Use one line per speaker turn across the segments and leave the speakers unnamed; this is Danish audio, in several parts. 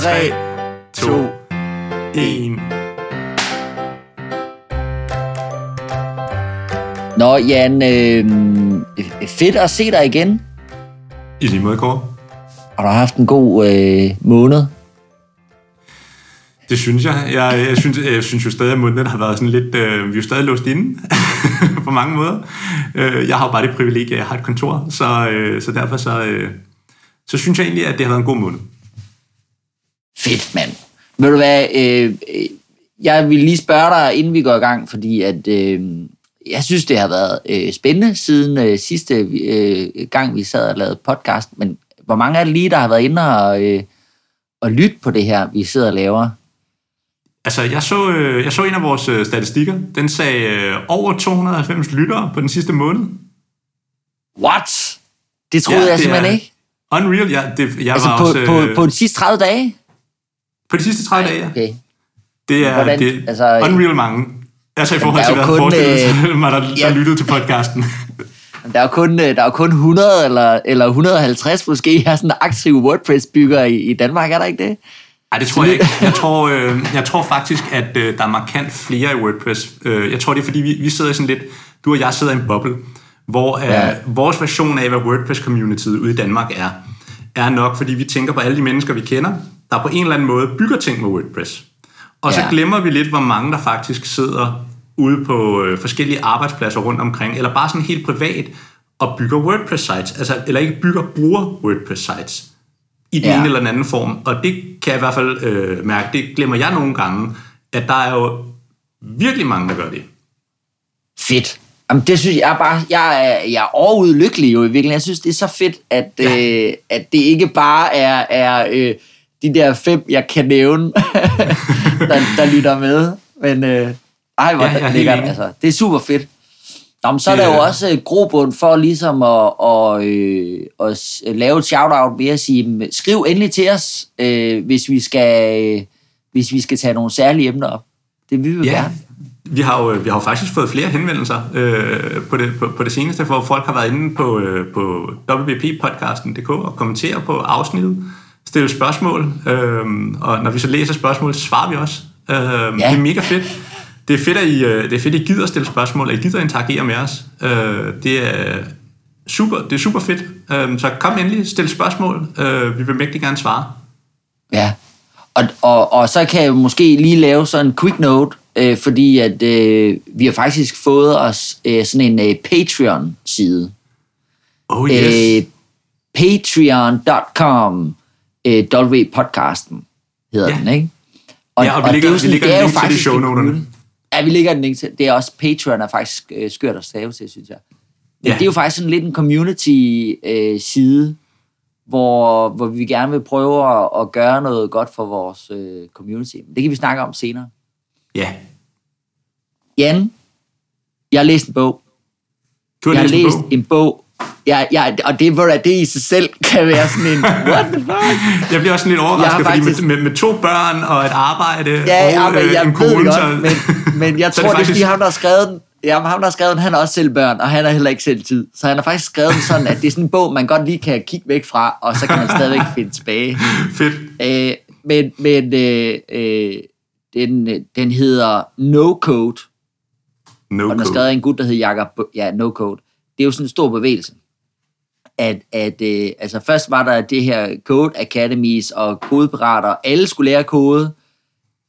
3, 2, 1.
Nå, Jan, øh, fedt at se dig igen.
I lige måde, Kåre.
Og du har haft en god øh, måned.
Det synes jeg. Jeg, jeg, synes, jeg synes jo stadig, at måneden har været sådan lidt... Øh, vi er jo stadig låst inde på mange måder. Øh, jeg har jo bare det privilegie, at jeg har et kontor, så, øh, så derfor så, øh, så synes jeg egentlig, at det har været en god måned.
Fedt, mand. Ved du hvad, øh, jeg vil lige spørge dig, inden vi går i gang, fordi at, øh, jeg synes, det har været øh, spændende siden øh, sidste øh, gang, vi sad og lavede podcast, men hvor mange er det lige, der har været inde og, øh, og lytte på det her, vi sidder og laver?
Altså, jeg så, øh, jeg så en af vores øh, statistikker. Den sagde øh, over 290 lyttere på den sidste måned.
What? Det troede ja, jeg simpelthen ikke.
Unreal, ja. Det, jeg
altså
var
på,
også,
på,
øh,
på de sidste 30 dage?
På de sidste 30 dage.
Okay.
Det er,
Hvordan-
det er
altså-
unreal mange. Altså i forhold til, hvad jeg
kun,
forestillet sig, mig, der, der
ja.
lyttede til podcasten.
Der er jo kun, øh, der er kun 100 eller, eller 150 måske her sådan aktive WordPress-byggere i, i Danmark, er der ikke det?
Nej, det tror jeg ikke. Jeg tror, øh, jeg tror faktisk, at øh, der er markant flere i WordPress. Øh, jeg tror, det er, fordi vi, vi sidder i sådan lidt... Du og jeg sidder i en boble, hvor øh,
Ja.
vores version af, hvad WordPress-communityet ude i Danmark er, er nok, fordi vi tænker på alle de mennesker, vi kender, der på en eller anden måde bygger ting med WordPress. Og så
Ja.
glemmer vi lidt, hvor mange der faktisk sidder ude på øh, forskellige arbejdspladser rundt omkring, eller bare sådan helt privat, og bygger WordPress-sites, altså, eller ikke bygger, bruger WordPress-sites i den
Ja.
ene eller den anden form. Og det kan jeg i hvert fald øh, mærke, det glemmer jeg nogle gange, at der er jo virkelig mange, der gør det.
Fedt. Jamen, det synes jeg, bare, jeg er, jeg er overud lykkelig jo i virkeligheden. Jeg synes, det er så fedt, at,
Ja.
øh, at det ikke bare er, er øh, de der fem, jeg kan nævne, der, der lytter med. Men øh, ej, hvor
Ja, er
lækkert. Altså, det er super fedt. Nå, men så er der jo også øh, grobund for ligesom at, og, øh, at lave et shout-out ved at sige, "Men skriv endelig til os, øh, hvis, vi skal, øh, hvis vi skal tage nogle særlige emner op. Det vil vi
Ja,
gerne.
vi har jo, vi har jo faktisk fået flere henvendelser øh, på, det, på, på det seneste, hvor folk har været inde på, øh, på wppodcasten.dk og kommentere på afsnittet, stille spørgsmål, øh, og når vi så læser spørgsmål, så svarer vi også. Øh, ja. Det er mega fedt. Det er fedt, at I, øh, det er fedt, at I gider stille spørgsmål, at I gider interagere med os. Øh, det er super, det er super fedt. Øh, så kom endelig, stil spørgsmål. Øh, vi vil mægtig gerne svare.
Ja, og, og, og så kan jeg måske lige lave sådan en quick note, øh, fordi at øh, vi har faktisk fået os øh, sådan en øh, Patreon-side.
Oh yes.
Øh, Patreon.com øh, W-podcasten hedder
Ja.
den, ikke?
Ja, og vi
det
lægger-
er jo
vi
sådan-
lægger
det er jo
til det
faktisk en
shownoterne.
Ja, vi lægger en link til. Det er også Patreon er faktisk øh, skørt at stave til, synes jeg. Men
Ja.
det er jo faktisk sådan lidt en community-side, hvor, hvor vi gerne vil prøve at, at gøre noget godt for vores øh, community. Det kan vi snakke om senere.
Ja.
Jan, jeg har læst en bog.
Du har
jeg har
læst en
læst
bog.
en bog. Ja, ja, og det, hvor det i sig selv kan være sådan en, what the fuck?
Jeg bliver også sådan lidt overrasket, faktisk... fordi med, med, med to børn og et arbejde
Ja,
og
ja men
øh,
jeg
en kone,
det godt,
så...
men, men jeg tror,
er
det er,
faktisk-
fordi ham, der har skrevet den, ja, ham, der har skrevet den, han har også selv børn, og han har heller ikke selv tid. Så han har faktisk skrevet den sådan, at det er sådan en bog, man godt lige kan kigge væk fra, og så kan man stadigvæk finde tilbage.
Fedt.
Øh, men men øh, øh, den, den hedder No Code,
No
og den er skrevet af en gut, der hedder Jakob, ja, No Code. Det er jo sådan en stor bevægelse. At, at øh, altså først var der det her Code Academies og kodeparater, alle skulle lære kode,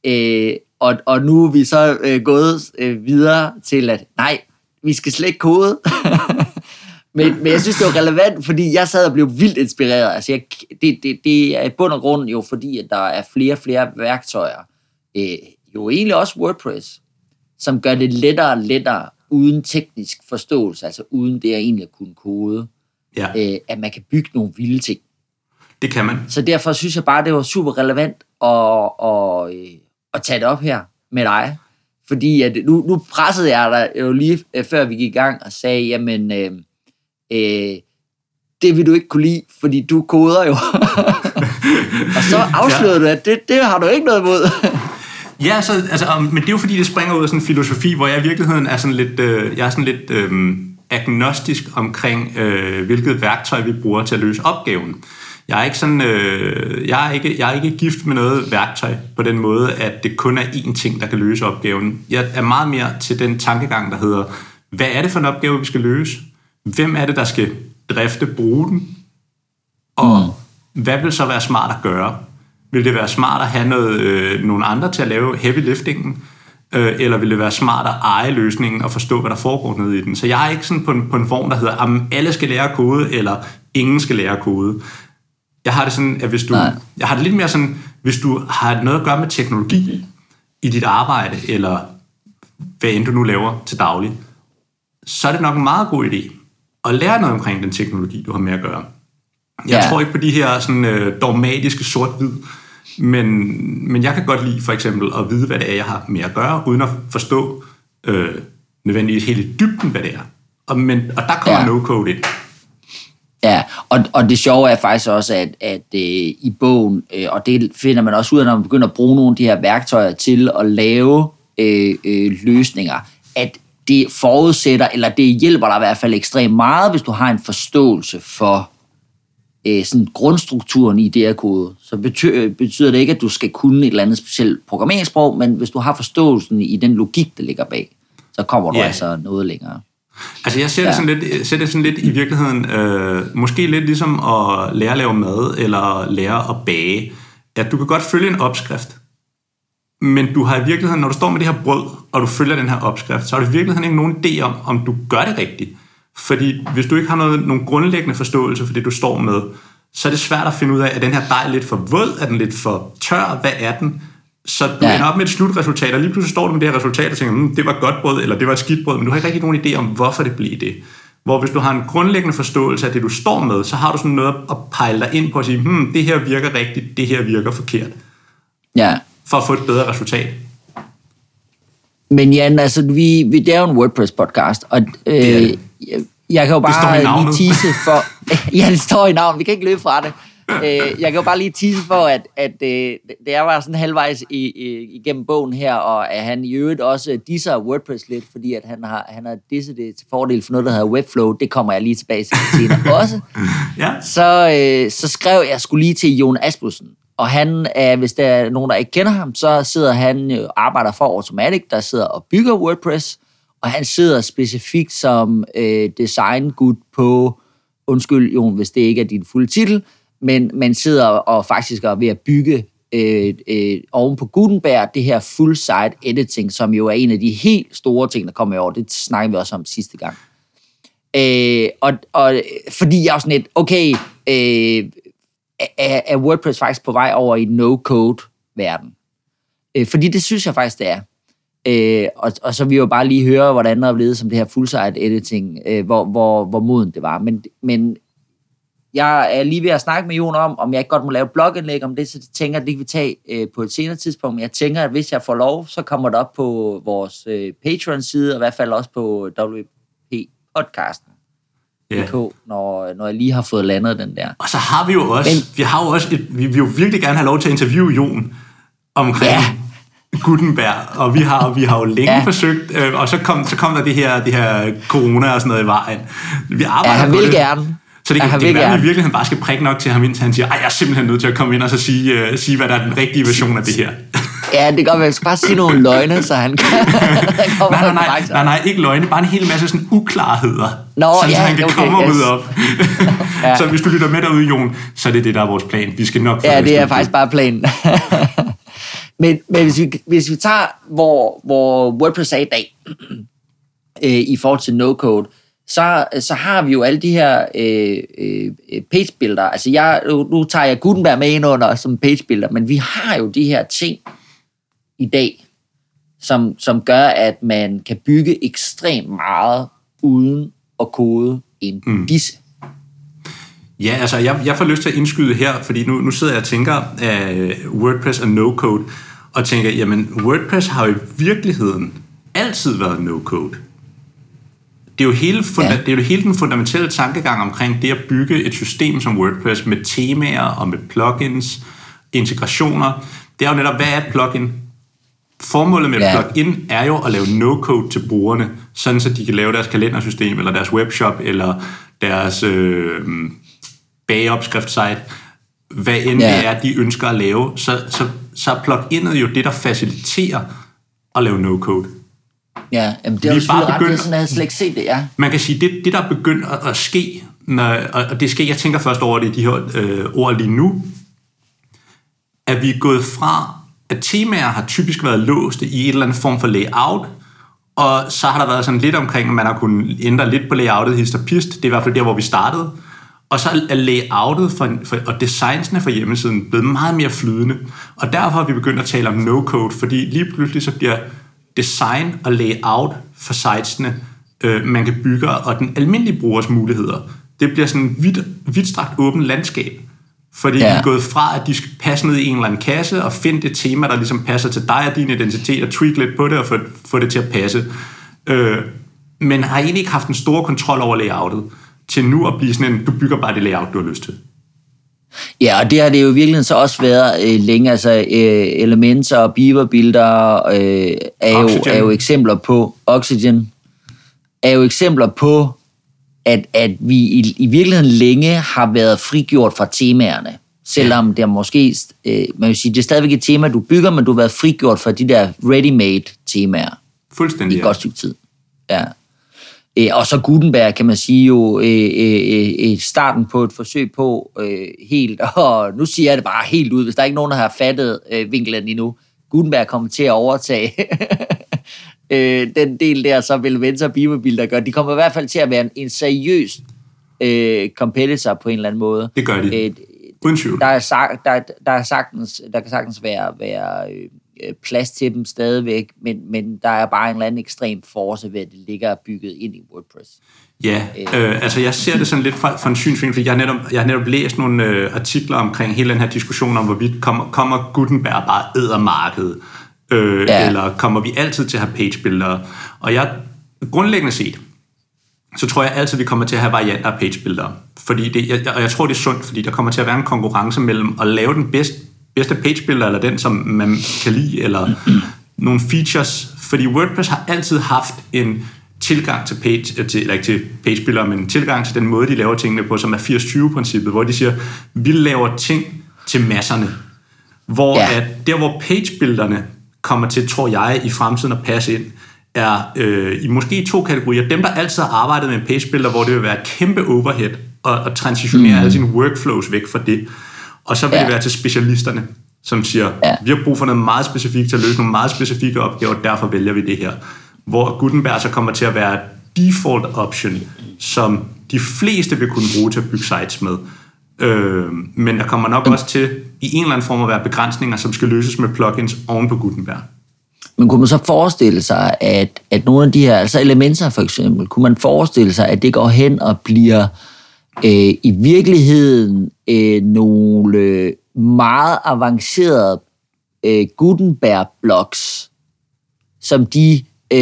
øh, og, og nu er vi så øh, gået øh, videre til, at nej, vi skal slet ikke kode. men, men jeg synes, det var relevant, fordi jeg sad og blev vildt inspireret. Altså, jeg, det, det, det er i bund og grund jo fordi, at der er flere og flere værktøjer. Øh, jo egentlig også WordPress, som gør det lettere og lettere, uden teknisk forståelse, altså uden det at egentlig at kunne kode,
Ja,
øh, at man kan bygge nogle vilde ting.
det kan man.
Så derfor synes jeg bare, det var super relevant at, at, øh, at tage det op her med dig. Fordi at nu, nu pressede jeg dig jo lige øh, før vi gik i gang og sagde, jamen, øh, øh, det vil du ikke kunne lide, fordi du koder jo. og så afslørede ja. du, at det, det har du ikke noget imod.
Ja, så, altså, men det er jo fordi, det springer ud af sådan en filosofi, hvor jeg i virkeligheden er sådan lidt, øh, jeg er sådan lidt øh, agnostisk omkring, øh, hvilket værktøj vi bruger til at løse opgaven. Jeg er ikke sådan, øh, jeg er ikke, jeg er ikke gift med noget værktøj på den måde, at det kun er én ting, der kan løse opgaven. Jeg er meget mere til den tankegang, der hedder, hvad er det for en opgave, vi skal løse? Hvem er det, der skal drifte, bruge den? Og mm. hvad vil så være smart at gøre? Vil det være smart at have noget, øh, nogle andre til at lave heavy liftingen? Øh, eller vil det være smart at eje løsningen og forstå, hvad der foregår nede i den? Så jeg er ikke sådan på en, på en form, der hedder, at alle skal lære kode, eller ingen skal lære kode. Jeg har det sådan, at hvis du... Nej. Jeg har det lidt mere sådan, hvis du har noget at gøre med teknologi i dit arbejde, eller hvad end du nu laver til daglig, så er det nok en meget god idé at lære noget omkring den teknologi, du har med at gøre. Jeg ja. tror ikke på de her sådan, øh, dogmatiske sort-hvid, men, men jeg kan godt lide for eksempel at vide, hvad det er, jeg har med at gøre, uden at forstå øh, nødvendigvis helt i dybden, hvad det er. Og, men, og der kommer ja. no-code ind.
Ja, og, og det sjove er faktisk også, at, at øh, i bogen, øh, og det finder man også ud af, når man begynder at bruge nogle af de her værktøjer til at lave øh, øh, løsninger, at det forudsætter, eller det hjælper dig i hvert fald ekstremt meget, hvis du har en forståelse for øh, sådan grundstrukturen i det her kode. Så betyder, betyder det ikke, at du skal kunne et eller andet specielt programmeringssprog, men hvis du har forståelsen i den logik, der ligger bag, så kommer du yeah. altså noget længere.
Altså jeg ser, ja. det sådan lidt, ser det sådan lidt i virkeligheden, øh, måske lidt ligesom at lære at lave mad, eller lære at bage, at du kan godt følge en opskrift, men du har i virkeligheden, når du står med det her brød, og du følger den her opskrift, så har du i virkeligheden ikke nogen idé om, om du gør det rigtigt. Fordi hvis du ikke har noget, nogen grundlæggende forståelse for det, du står med, så er det svært at finde ud af, er den her dej lidt for våd, er den lidt for tør, hvad er den? Så du ja. ender op med et slutresultat, og lige pludselig står du med det her resultat og tænker, mm, det var godt brød, eller det var et skidt brød, men du har ikke rigtig nogen idé om, hvorfor det blev det. Hvor hvis du har en grundlæggende forståelse af det, du står med, så har du sådan noget at pejle dig ind på at sige, hmm, det her virker rigtigt, det her virker forkert.
Ja.
For at få et bedre resultat.
Men Jan, altså, vi, vi, det er jo en WordPress-podcast, og øh, jeg, jeg kan jo bare lige tease for... ja, det står i navnet, vi kan ikke løbe fra det. Øh, jeg kan jo bare lige tease for, at, at øh, det er var sådan halvvejs i, i, igennem bogen her, og at han i øvrigt også disser WordPress lidt, fordi at han har, han har disset det til fordel for noget, der hedder Webflow. Det kommer jeg lige tilbage til senere også. ja. så, øh, så skrev jeg skulle lige til Jon Asmussen, og han er, hvis der er nogen, der ikke kender ham, så sidder han og arbejder for Automatic, der sidder og bygger WordPress, og han sidder specifikt som øh, designgud på, undskyld Jon, hvis det ikke er din fulde titel, men man sidder og faktisk er ved at bygge øh, øh, oven på Gutenberg det her full-site editing, som jo er en af de helt store ting, der kommer i år. Det snakker vi også om sidste gang. Øh, og, og fordi jeg er sådan lidt, okay, øh, er, er WordPress faktisk på vej over i no-code-verden? Øh, fordi det synes jeg faktisk, det er. Øh, og, og så jeg jo bare lige høre, hvordan der er blevet som det her full-site editing, øh, hvor, hvor, hvor moden det var. Men, men jeg er lige ved at snakke med Jon om, om jeg ikke godt må lave blogindlæg om det, så jeg tænker, at det kan vi tage øh, på et senere tidspunkt. Men jeg tænker, at hvis jeg får lov, så kommer det op på vores øh, Patreon-side, og i hvert fald også på WP-podcasten. Yeah. Når, når jeg lige har fået landet den der.
Og så har vi jo også, Men, vi har jo også et, vi vil jo virkelig gerne have lov til at interviewe Jon omkring ja. Gutenberg, og vi har, vi har jo længe ja. forsøgt, øh, og så kom, så kom der det her, det her corona og sådan noget i vejen. Vi arbejder
ja, han vil det. gerne.
Så det, kan, det kan være, at vi virkelig bare skal prikke nok til ham, indtil han siger, at jeg er simpelthen nødt til at komme ind og så sige, uh, sige, hvad der er den rigtige version af det her.
Ja, det kan godt være, skal bare sige nogle løgne, så han kan...
nej, nej, nej, nej, nej, ikke løgne, bare en hel masse sådan uklarheder, Nå, sådan, ja, så han kan okay, komme yes. rydde op. ja. Så hvis du lytter med derude, Jon, så er det det, der er vores plan. Vi skal nok
Ja, det er faktisk bare planen. Men, men hvis, vi, hvis vi tager, hvor, hvor WordPress er i dag, øh, i forhold til no-code, så, så har vi jo alle de her øh, øh, page builder. Altså jeg, nu, nu tager jeg Gutenberg med ind under som page builder, men vi har jo de her ting i dag, som, som gør, at man kan bygge ekstremt meget uden at kode en mm. disse.
Ja, altså jeg, jeg får lyst til at indskyde her, fordi nu, nu sidder jeg og tænker af WordPress og no-code, og tænker, jamen WordPress har jo i virkeligheden altid været no-code. Det er, jo hele funda- ja. det er jo hele den fundamentale tankegang omkring det at bygge et system som WordPress med temaer og med plugins, integrationer. Det er jo netop, hvad er et plugin? Formålet med ja. plugin er jo at lave no-code til brugerne, sådan så de kan lave deres kalendersystem, eller deres webshop, eller deres øh, bageopskrift-site hvad end ja. det er, de ønsker at lave, så, så, så er pluginet jo det, der faciliterer at lave no-code.
Ja, jamen det er jo bare begyndt, ret, sådan, jeg slet ikke set det, ja.
Man kan sige, det, det der er begyndt at, at ske, når, og det sker, jeg tænker først over det, de her øh, ord lige nu, at vi er gået fra, at temaer har typisk været låste i et eller andet form for layout, og så har der været sådan lidt omkring, at man har kunnet ændre lidt på layoutet hist og pist. Det er i hvert fald der, hvor vi startede. Og så er layoutet for, for, og designsene for hjemmesiden blevet meget mere flydende. Og derfor har vi begyndt at tale om no-code, fordi lige pludselig så bliver design og layout for sitesene, øh, man kan bygge, og den almindelige brugers muligheder, det bliver sådan et vidt, vidtstrakt åbent landskab. Fordi ja. de er gået fra, at de skal passe ned i en eller anden kasse og finde det tema, der ligesom passer til dig og din identitet, og tweak lidt på det og få, få det til at passe. Øh, men har egentlig ikke haft en stor kontrol over layoutet, til nu at blive sådan en, du bygger bare det layout, du har lyst til.
Ja, og det har det jo virkelig så også været øh, længe. Altså øh, elementer og beaver øh, er, jo, er jo eksempler på Oxygen, er jo eksempler på at, at vi i, i virkeligheden længe har været frigjort fra temaerne. Selvom ja. det er måske, øh, man vil sige, det er stadigvæk et tema, du bygger, men du har været frigjort fra de der ready-made temaer.
Fuldstændig,
I et godt stykke tid. Ja. Øh, og så Gutenberg, kan man sige jo, øh, øh, starten på et forsøg på helt, og nu siger jeg det bare helt ud, hvis der er ikke nogen, der har fattet vinklen endnu, Gutenberg kommer til at overtage den del der, som Elementor Beaverbill, der gør. De kommer i hvert fald til at være en, en seriøs competitor på en eller anden måde.
Det gør de. Uden tvivl.
Der er, der, der, er sagtens, der kan sagtens være, være plads til dem stadigvæk, men, men der er bare en eller anden ekstrem force ved, at det ligger bygget ind i WordPress.
Ja, øh, altså jeg ser det sådan lidt fra, fra en synsvinkel, fordi jeg har netop, jeg har netop læst nogle øh, artikler omkring hele den her diskussion om, hvorvidt kommer, kommer Gutenberg bare æder markedet øh, ja. eller kommer vi altid til at have page Og jeg, grundlæggende set, så tror jeg altid, vi kommer til at have varianter af page Fordi det, jeg, og jeg tror, det er sundt, fordi der kommer til at være en konkurrence mellem at lave den bedste, bedste page eller den, som man kan lide, eller nogle features. Fordi WordPress har altid haft en tilgang til page, til, eller ikke til page men tilgang til den måde, de laver tingene på, som er 80-20-princippet, hvor de siger, vi laver ting til masserne. Hvor ja. at der, hvor page kommer til, tror jeg, i fremtiden at passe ind, er øh, i måske to kategorier. Dem, der altid har arbejdet med en pagebuilder, hvor det vil være kæmpe overhead og, og transitionere mm. alle sine workflows væk fra det. Og så vil ja. det være til specialisterne, som siger, ja. vi har brug for noget meget specifikt til at løse nogle meget specifikke opgaver, derfor vælger vi det her. Hvor Gutenberg så kommer til at være default option, som de fleste vil kunne bruge til at bygge sites med. Øh, men der kommer nok også til i en eller anden form at være begrænsninger, som skal løses med plugins oven på Gutenberg.
Men kunne man så forestille sig, at, at nogle af de her, altså elementer for eksempel, kunne man forestille sig, at det går hen og bliver øh, Øh, i virkeligheden øh, nogle meget avancerede øh, Gutenberg-blocks, som de, øh,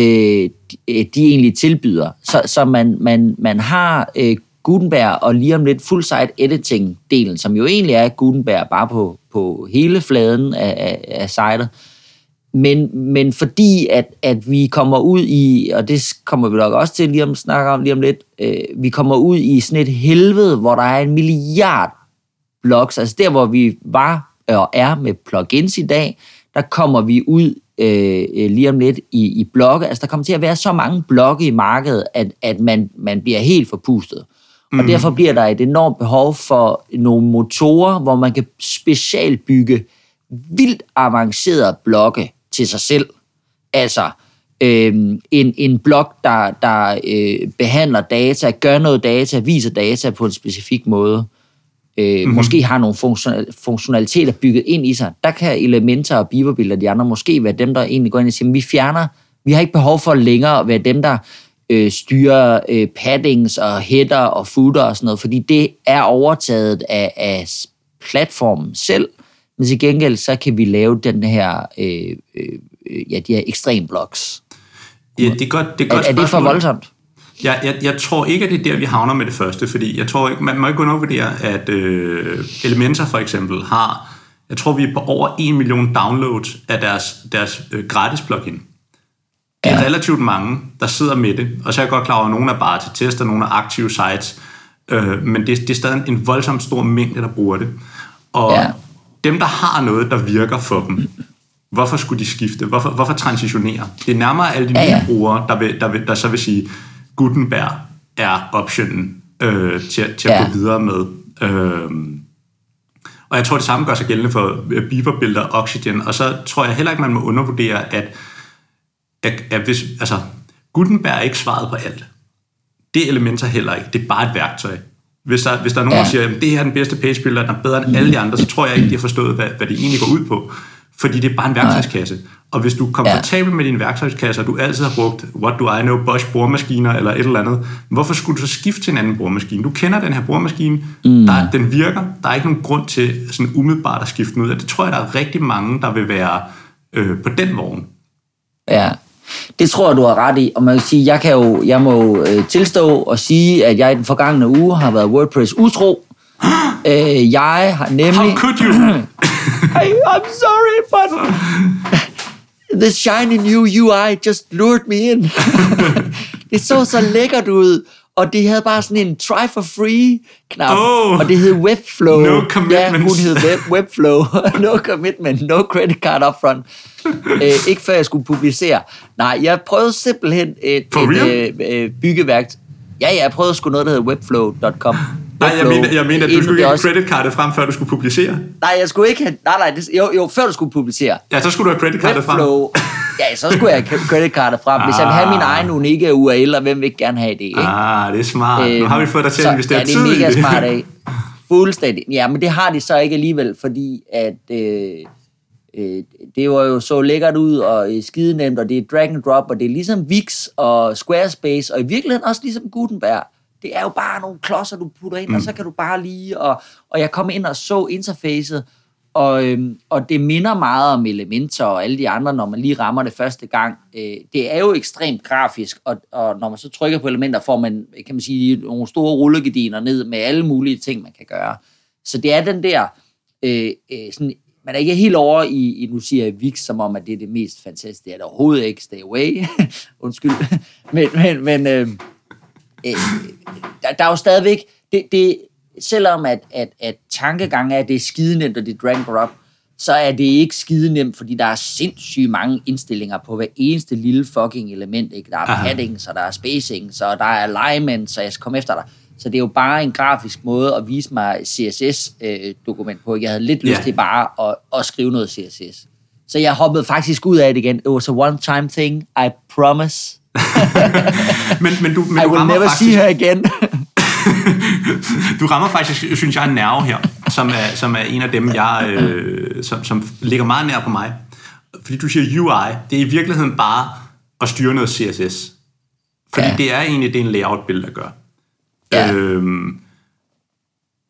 de, øh, de egentlig tilbyder. Så, så man, man, man har øh, Gutenberg og lige om lidt full-site editing-delen, som jo egentlig er Gutenberg bare på, på hele fladen af, af, af sitet. Men, men fordi at, at vi kommer ud i, og det kommer vi nok også til lige om snakke om lige om lidt, øh, vi kommer ud i sådan et helvede, hvor der er en milliard blogs, altså der hvor vi var og er med plugins i dag, der kommer vi ud øh, lige om lidt i, i blogge. Altså der kommer til at være så mange blogge i markedet, at, at man, man bliver helt forpustet. Mm. Og derfor bliver der et enormt behov for nogle motorer, hvor man kan specialbygge vildt avancerede blokke til sig selv. Altså øh, en, en blok, der, der øh, behandler data, gør noget data, viser data på en specifik måde. Øh, mm-hmm. Måske har nogle funktionaliteter bygget ind i sig. Der kan elementer og biverbilleder og de andre måske være dem, der egentlig går ind og siger, vi fjerner, vi har ikke behov for længere at være dem, der øh, styre øh, paddings og header og footer og sådan noget, fordi det er overtaget af, af platformen selv, men til gengæld så kan vi lave den her, øh, øh, ja, de her ekstrem blocks.
Ja, det er godt, det er, godt
er, er det for voldsomt?
Ja, jeg, jeg tror ikke, at det er der, vi havner med det første, fordi jeg tror ikke, man må ikke undervurdere, at øh, Elementor for eksempel har, jeg tror, vi er på over 1 million downloads af deres, deres øh, gratis plugin. Det er ja. relativt mange, der sidder med det, og så er jeg godt klar over, at nogle er bare til test, og nogle er aktive sites, øh, men det, det er stadig en voldsomt stor mængde, der bruger det. Og
Ja.
Dem, der har noget, der virker for dem, hvorfor skulle de skifte? Hvorfor, hvorfor transitionere? Det er nærmere alle de
Ja,
nye
ja.
brugere, der, vil, der, vil, der så vil sige, Gutenberg er optionen øh, til, til at
Ja.
gå videre med. Øh, og jeg tror, det samme gør sig gældende for øh, Beaver-billeder og Oxygen. Og så tror jeg heller ikke, man må undervurdere, at, at, at hvis, altså, Gutenberg er ikke svaret på alt. Det elementer heller ikke. Det er bare et værktøj. Hvis der, hvis der er nogen,
Ja.
der siger, at det her er den bedste pagebuilder, den er bedre end alle de andre, så tror jeg ikke, de har forstået, hvad, hvad det egentlig går ud på. Fordi det er bare en værktøjskasse. Og hvis du er komfortabel ja. med din værktøjskasse, og du altid har brugt What do I know, Bosch boremaskiner eller et eller andet, hvorfor skulle du så skifte til en anden boremaskine? Du kender den her boremaskine, mm. der, den virker, der er ikke nogen grund til sådan umiddelbart at skifte den ud. Og det tror jeg, der er rigtig mange, der vil være øh, på den vogn.
Ja, det tror jeg, du har ret i. Og man kan sige, jeg, kan jo, jeg må jo øh, tilstå og sige, at jeg i den forgangne uge har været WordPress utro. øh, jeg har nemlig...
How could you?
I, I'm sorry, but the shiny new UI just lured me in. det så så lækkert ud, og det havde bare sådan en try for free knap,
Oh.
og det hed Webflow.
No
Ja,
commitments.
hun hed Web, Webflow. no commitment, no credit card upfront. øh, ikke før jeg skulle publicere. Nej, jeg prøvede simpelthen et,
For
et
real?
øh, byggeværk. Ja, ja, jeg prøvede sgu noget, der hedder webflow.com.
Nej, jeg mener, jeg mener at du skulle
det
ikke have creditkartet frem, før du skulle publicere.
Nej, jeg skulle ikke have... Nej, nej, det, jo, jo, før du skulle publicere.
Ja, så skulle du have creditkartet frem.
Ja, så skulle jeg have creditkartet frem. Hvis jeg vil have min
Ah.
egen unikke URL, og hvem vil ikke gerne have det, ikke?
Ah, det er smart. nu har vi fået dig til at investere
ja, det
tid
er
i
mega
det.
smart af. Fuldstændig. Ja, men det har de så ikke alligevel, fordi at øh, øh, det var jo så lækkert ud og øh, skide nemt, og det er drag and drop, og det er ligesom Wix og Squarespace, og i virkeligheden også ligesom Gutenberg. Det er jo bare nogle klodser, du putter ind, mm. og så kan du bare lige... Og, og jeg kom ind og så interfacet, og, øhm, og det minder meget om Elementor og alle de andre, når man lige rammer det første gang. Øh, det er jo ekstremt grafisk, og, og når man så trykker på elementer, får man, kan man sige, nogle store rullegardiner ned med alle mulige ting, man kan gøre. Så det er den der, øh, øh, sådan, man er ikke helt over i, i, nu siger jeg VIX, som om, at det er det mest fantastiske. Det er det overhovedet ikke, stay away. Undskyld. men, men, men øh, øh, der, der er jo stadigvæk, det, det, selvom at, at, at tankegangen er, at det er skidenemt, og det er drag drop, så er det ikke skidenemt, fordi der er sindssygt mange indstillinger på hver eneste lille fucking element. Ikke? Der er
Aha.
padding, så der er spacing, så der er alignment, så jeg skal komme efter dig. Så det er jo bare en grafisk måde at vise mig CSS-dokument på. Jeg havde lidt lyst
Ja.
til bare at, at skrive noget CSS. Så jeg hoppede faktisk ud af det igen. It was a one-time thing, I promise.
men, men du, men
I
du
will never
faktisk,
see her again.
du rammer faktisk, synes jeg, en nerve her, som er, som er en af dem, jeg, øh, som, som ligger meget nær på mig. Fordi du siger UI, det er i virkeligheden bare at styre noget CSS. Fordi
Ja.
det er egentlig det, en layout-billede der gør.
Ja.
Øhm,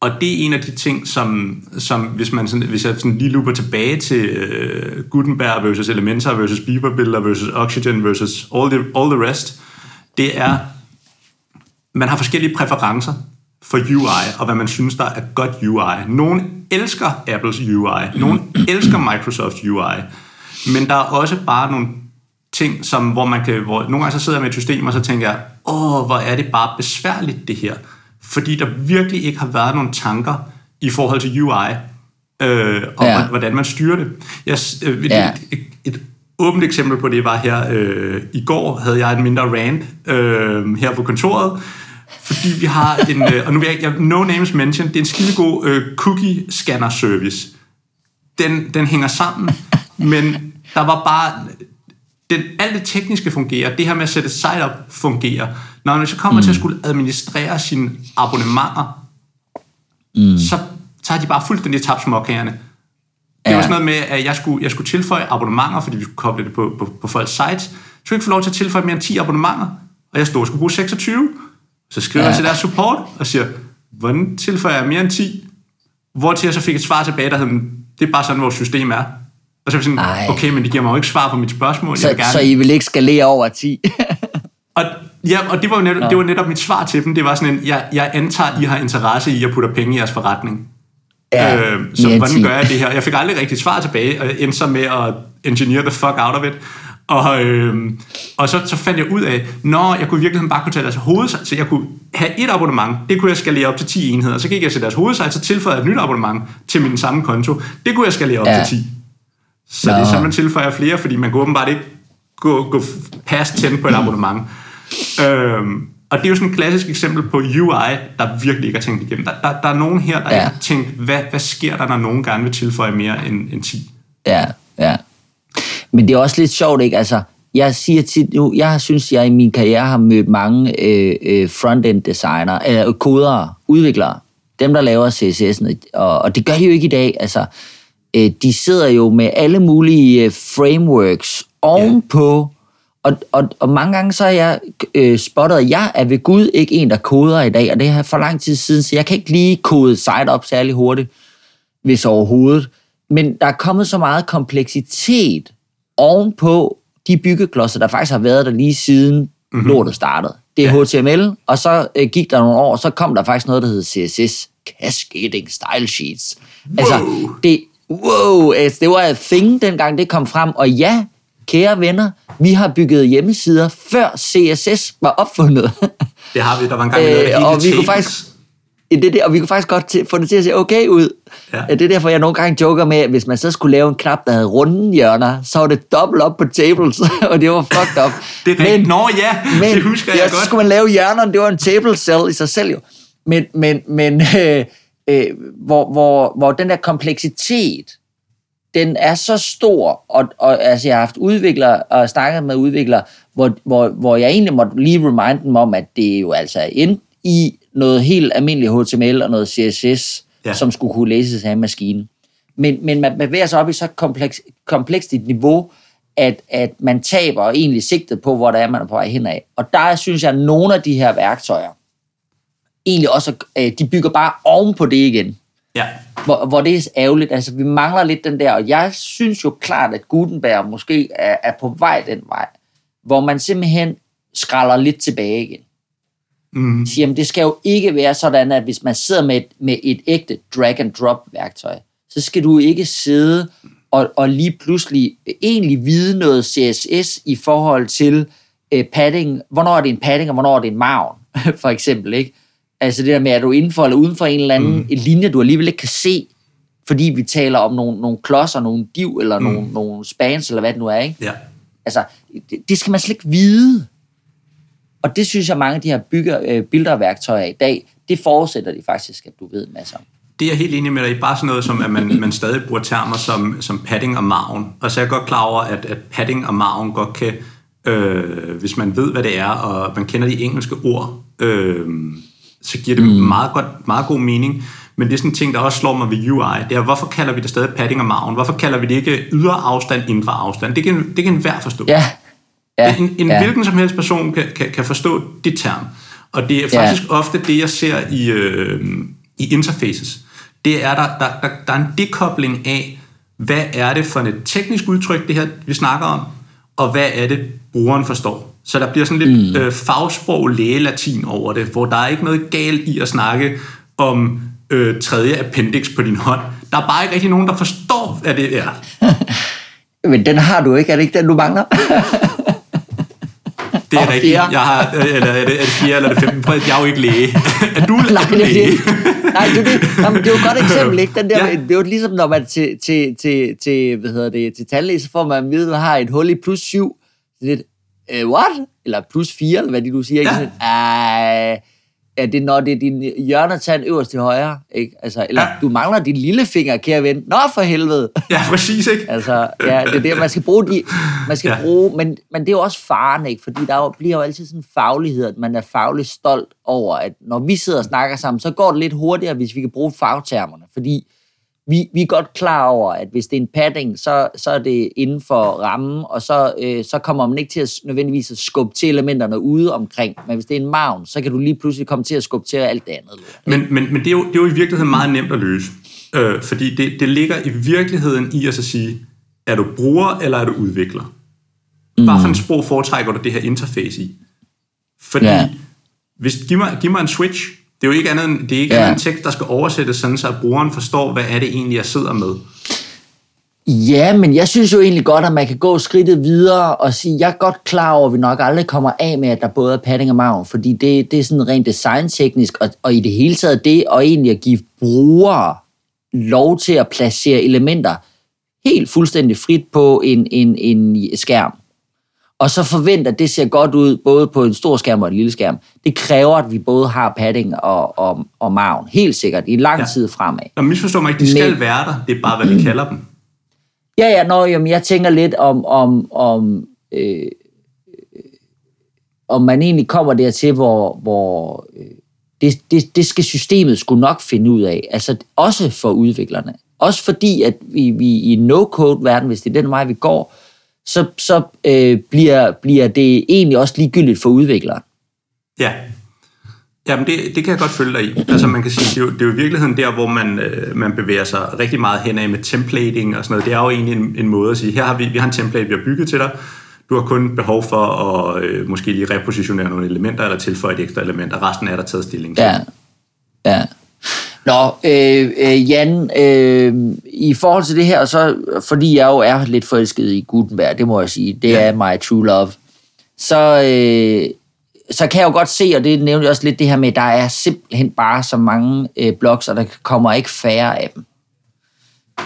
og det er en af de ting, som, som hvis, man sådan, hvis jeg sådan lige looper tilbage til øh, Gutenberg versus Elementor versus Beaver Builder versus Oxygen versus all the, all the rest, det er, man har forskellige præferencer for UI, og hvad man synes, der er godt UI. Nogle elsker Apples UI, nogle elsker Microsofts UI, men der er også bare nogle ting, som, hvor man kan, hvor nogle gange så sidder jeg med et system, og så tænker jeg, åh, hvor er det bare besværligt det her. Fordi der virkelig ikke har været nogle tanker i forhold til UI, øh, og
Ja.
hvordan man styrer det. Jeg, øh, et,
Ja.
et, et åbent eksempel på det var her, øh, i går havde jeg en mindre rant øh, her på kontoret, fordi vi har en, øh, og nu vil jeg, jeg no names mention, det er en skidegod øh, cookie scanner service. Den, den hænger sammen, men der var bare, den, alt det tekniske fungerer, det her med at sætte site op fungerer. Når man så kommer mm. til at skulle administrere sine abonnementer, mm. så, så har de bare fuldstændig tabt småkagerne. Det
Ja.
var sådan noget med, at jeg skulle, jeg skulle tilføje abonnementer, fordi vi skulle koble det på, på, på folks sites. Så jeg ikke få lov til at tilføje mere end 10 abonnementer, og jeg stod og skulle bruge 26. Så skriver
Ja.
jeg til deres support og siger, hvordan tilføjer jeg mere end 10? Hvor til jeg så fik et svar tilbage, der hed, det er bare sådan, vores system er. Og så jeg sådan,
Ej.
okay, men det giver mig jo ikke svar på mit spørgsmål. jeg
Så,
vil gerne.
så I vil ikke skalere over 10?
Og, ja, og det var jo netop, det var netop mit svar til dem. Det var sådan en, jeg, jeg antager, I har interesse i at putte penge i jeres forretning.
Ja,
øh, så
end
hvordan
10.
gør jeg det her? Jeg fik aldrig rigtig svar tilbage, og jeg endte så med at engineer the fuck out of it. Og, øh, og så, så fandt jeg ud af, når jeg kunne i virkeligheden bare kunne tage deres hovedsite, så jeg kunne have et abonnement, det kunne jeg skalere op til 10 enheder, så gik jeg til deres hovedsite, så tilføjede jeg et nyt abonnement til min samme konto, det kunne jeg skalere op ja. til 10. Så Nå. det er sådan, man tilføjer flere, fordi man kunne åbenbart ikke gå, gå past 10 på et abonnement. Øhm, og det er jo sådan et klassisk eksempel på UI, der virkelig ikke er tænkt igennem. Der, der, der er nogen her, der ja. ikke har tænkt, hvad, hvad sker der, når nogen gerne vil tilføje mere end, end 10?
Ja, ja. Men det er også lidt sjovt, ikke? Altså, jeg siger tit nu, jeg synes, jeg i min karriere har mødt mange øh, øh, front-end designer, eller kodere, udviklere, dem der laver CSS'en, og, og det gør de jo ikke i dag. Altså, øh, de sidder jo med alle mulige øh, frameworks ovenpå, og, og, og mange gange så har jeg øh, spottet, at jeg er ved Gud ikke en, der koder i dag, og det har for lang tid siden, så jeg kan ikke lige kode site op særlig hurtigt, hvis overhovedet. Men der er kommet så meget kompleksitet ovenpå de byggeklodser, der faktisk har været der lige siden mm-hmm. lortet startede. Det er ja. HTML, og så øh, gik der nogle år, så kom der faktisk noget, der hed CSS, Cascading Style Sheets. Wow. Altså, det, wow, altså, det var et thing, dengang det kom frem, og ja, kære venner, vi har bygget hjemmesider, før CSS var opfundet.
Det har vi, der var en gang, øh,
og vi kunne faktisk det der, og vi kunne faktisk godt til, få det til at se okay ud. Ja. Det er derfor, jeg nogle gange joker med, at hvis man så skulle lave en knap, der havde runde hjørner, så var det dobbelt op på tables, og det var fucked up.
det er rigtigt. Nå ja, men, det husker jeg ja, godt.
Så skulle man lave hjørnerne, det var en table cell i sig selv jo. Men, men, men øh, øh, hvor, hvor, hvor den der kompleksitet, den er så stor, og, og altså, jeg har haft udviklere og snakket med udviklere, hvor, hvor, hvor jeg egentlig måtte lige remind dem om, at det er jo altså ind i noget helt almindeligt HTML og noget CSS, ja. som skulle kunne læses af en maskine. Men, men man bevæger sig op i så kompleks, komplekst et niveau, at, at man taber egentlig sigtet på, hvor der er, man er på vej henad. Og der synes jeg, at nogle af de her værktøjer, egentlig også, øh, de bygger bare oven på det igen.
Ja.
Hvor, hvor det er ærgerligt. Altså, vi mangler lidt den der, og jeg synes jo klart, at Gutenberg måske er, er på vej den vej, hvor man simpelthen skralder lidt tilbage igen. Mm. Siger, jamen, det skal jo ikke være sådan, at hvis man sidder med et, med et ægte drag-and-drop-værktøj, så skal du ikke sidde og, og lige pludselig egentlig vide noget CSS i forhold til øh, padding. Hvornår er det en padding, og hvornår er det en margin, for eksempel, ikke? Altså det der med, at du inden for eller uden for en eller anden mm. linje, du alligevel ikke kan se, fordi vi taler om nogle, nogle klodser, nogle div, eller mm. nogle, nogle spans, eller hvad det nu er, ikke?
Ja.
Altså, det, det skal man slet ikke vide. Og det synes jeg, mange af de her bygger, øh, bilderværktøjer i dag, det forudsætter de faktisk, at du ved en masse om.
Det er jeg helt enig med dig i. Bare sådan noget som, at man, man stadig bruger termer som, som padding og maven. Og så er jeg godt klar over, at, at padding og maven godt kan, øh, hvis man ved, hvad det er, og man kender de engelske ord, øh, så giver det mm. meget, godt, meget god mening. Men det er sådan en ting, der også slår mig ved UI. Det er, hvorfor kalder vi det stadig padding og maven? Hvorfor kalder vi det ikke ydre afstand, indre afstand? Det kan, det kan enhver forstå.
Ja,
Ja, en en ja. hvilken som helst person kan, kan, kan forstå det term. Og det er faktisk ja. ofte det, jeg ser i, øh, i interfaces. Det er, der, der, der, der er en dekobling af, hvad er det for et teknisk udtryk, det her vi snakker om, og hvad er det, brugeren forstår. Så der bliver sådan lidt mm. øh, fagsprog lægelatin over det, hvor der er ikke noget galt i at snakke om øh, tredje appendix på din hånd. Der er bare ikke rigtig nogen, der forstår, hvad det er.
Men den har du ikke, er det ikke den, du mangler?
Det er rigtigt. Jeg har, øh, eller er det, er det fjerde eller det femte? Jeg er jo ikke læge. Er du, Nej, er du læge? Det,
nej, det, det, jamen, det er jo et godt eksempel, ikke? Den der, ja. Det er jo ligesom, når man til, til, til, til, hvad hedder det, til tandlæge, så får man at vide, at man har et hul i plus syv. Så uh, what? Eller plus fire, eller hvad det, du siger. Ja. Ikke? Sådan, ja, det når det er din hjørnetand øverst til højre, ikke? Altså, eller ja. du mangler din lille finger, kære ven. Nå, for helvede.
Ja, præcis, ikke?
altså, ja, det er det, man skal bruge de, man skal ja. bruge, men, men det er jo også faren, ikke? Fordi der jo, bliver jo altid sådan en faglighed, at man er fagligt stolt over, at når vi sidder og snakker sammen, så går det lidt hurtigere, hvis vi kan bruge fagtermerne, fordi vi, vi er godt klar over, at hvis det er en padding, så, så er det inden for rammen, og så, øh, så kommer man ikke til at nødvendigvis at skubbe til elementerne ude omkring. Men hvis det er en maven, så kan du lige pludselig komme til at skubbe til alt det andet.
Men, men, men det, er jo, det er jo i virkeligheden meget nemt at løse. Øh, fordi det, det ligger i virkeligheden i at så sige, er du bruger eller er du udvikler? Mm. Hvad for en sprog foretrækker du det her interface i? Fordi, ja. hvis, giv, mig, giv mig en switch, det er jo ikke andet end, det er ikke ja. andet en tekst, der skal oversættes sådan, så brugeren forstår, hvad er det egentlig, jeg sidder med.
Ja, men jeg synes jo egentlig godt, at man kan gå skridtet videre og sige, jeg er godt klar over, at vi nok aldrig kommer af med, at der både er padding og maven, fordi det, det er sådan rent designteknisk, og, og i det hele taget det, og egentlig at give brugere lov til at placere elementer helt fuldstændig frit på en, en, en skærm. Og så forventer, at det ser godt ud, både på en stor skærm og en lille skærm. Det kræver, at vi både har padding og, og, og maven, helt sikkert, i lang ja. tid fremad.
Nå, misforstår mig ikke, de skal Men, være der, det er bare, hvad vi kalder dem.
Ja, ja, nå, jamen, jeg tænker lidt om, om, om, øh, om man egentlig kommer dertil, hvor, hvor øh, det, det, det skal systemet skulle nok finde ud af, altså også for udviklerne. Også fordi, at vi, vi i no-code-verden, hvis det er den vej, vi går, så, så øh, bliver, bliver det egentlig også ligegyldigt for udviklere.
Ja, Jamen, det, det kan jeg godt følge dig i. Altså, man kan sige, det er jo, det er jo i virkeligheden der, hvor man, øh, man bevæger sig rigtig meget hen af med templating og sådan noget. Det er jo egentlig en, en måde at sige, her har vi, vi har en template, vi har bygget til dig. Du har kun behov for at øh, måske lige repositionere nogle elementer, eller tilføje et ekstra element, og resten er der taget stilling til.
Ja, ja. Nå, øh, øh, Jan, øh, i forhold til det her, så, fordi jeg jo er lidt forelsket i Gutenberg, det må jeg sige, det ja. er my true love, så, øh, så kan jeg jo godt se, og det nævnte jeg også lidt det her med, at der er simpelthen bare så mange øh, blogs, og der kommer ikke færre af dem.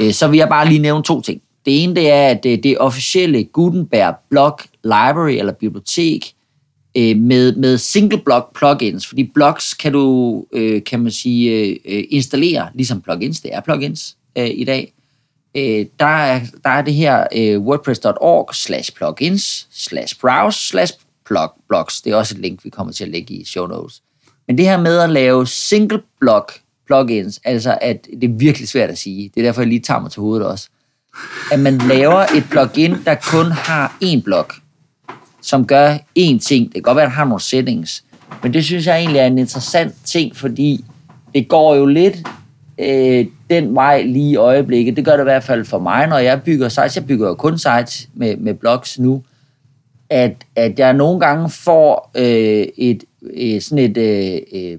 Øh, så vil jeg bare lige nævne to ting. Det ene det er, at det, det officielle Gutenberg blog library eller bibliotek øh, med, med single block plugins, fordi blocks kan du, øh, kan man sige, øh, øh, installere, ligesom plugins, det er plugins øh, i dag. Øh, der, er, der er det her øh, wordpress.org slash plugins slash browse slash blog, blogs. Det er også et link, vi kommer til at lægge i show notes. Men det her med at lave single block plugins, altså at det er virkelig svært at sige, det er derfor, jeg lige tager mig til hovedet også, at man laver et plugin, der kun har én blok, som gør én ting. Det kan godt være, at han har nogle settings, men det synes jeg egentlig er en interessant ting, fordi det går jo lidt øh, den vej lige i øjeblikket. Det gør det i hvert fald for mig, når jeg bygger sites. Jeg bygger jo kun sites med, med blogs nu at, at jeg nogle gange får øh, et, et, sådan et øh, øh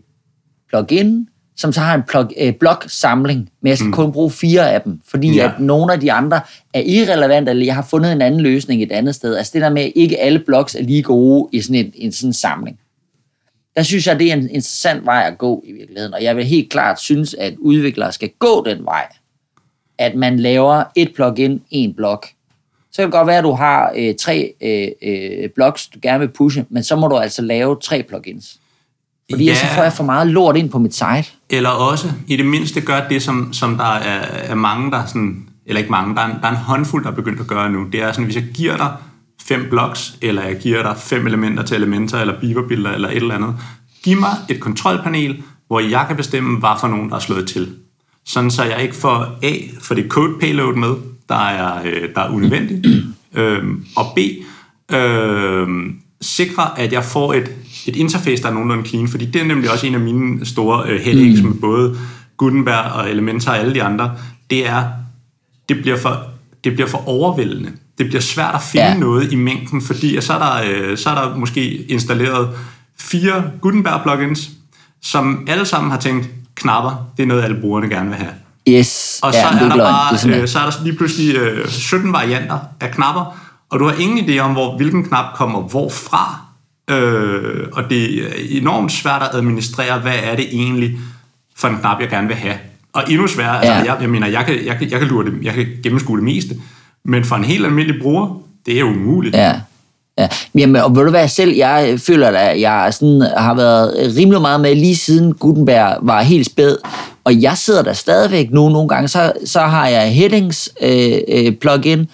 plugin, som så har en plug, øh, blok-samling, men jeg skal mm. kun bruge fire af dem, fordi ja. at nogle af de andre er irrelevante, eller jeg har fundet en anden løsning et andet sted. Altså det der med, at ikke alle blogs er lige gode i sådan en, en sådan samling. Der synes jeg, det er en interessant vej at gå i virkeligheden, og jeg vil helt klart synes, at udviklere skal gå den vej, at man laver et plugin, en blok, så kan det godt være, at du har øh, tre øh, øh, blogs, du gerne vil pushe, men så må du altså lave tre plugins. Fordi ja. så får jeg for meget lort ind på mit site.
Eller også, i det mindste, gør det, som, som der er, er mange, der sådan, eller ikke mange, der er, en, der er en håndfuld, der er begyndt at gøre nu. Det er sådan, hvis jeg giver dig fem blogs, eller jeg giver dig fem elementer til elementer, eller beaverbilleder, eller et eller andet, giv mig et kontrolpanel, hvor jeg kan bestemme, hvad for nogen, der er slået til. Sådan så jeg ikke får A, for det code payload med, der er, øh, der er unødvendigt, øh, og B, øh, sikre, at jeg får et, et interface, der er nogenlunde clean, fordi det er nemlig også en af mine store øh, headaches mm. med både Gutenberg og Elementor og alle de andre, det er, det bliver for, det bliver for overvældende. Det bliver svært at finde ja. noget i mængden, fordi så er, der, øh, så er der måske installeret fire Gutenberg-plugins, som alle sammen har tænkt, knapper, det er noget, alle brugerne gerne vil have.
Yes.
Og så, ja, er, der bare, øh, så er der lige pludselig øh, 17 varianter af knapper, og du har ingen idé om, hvor, hvilken knap kommer hvorfra. Øh, og det er enormt svært at administrere, hvad er det egentlig for en knap, jeg gerne vil have. Og endnu sværere, altså, ja. altså, jeg, jeg mener, jeg kan, jeg, kan, jeg, kan lure det, jeg kan gennemskue det meste, men for en helt almindelig bruger, det er umuligt.
Ja. Ja, jamen, og ved du hvad, selv jeg føler, at jeg sådan har været rimelig meget med lige siden Gutenberg var helt spæd, og jeg sidder der stadigvæk nu nogle gange, så, så har jeg headings øh, øh, plugin,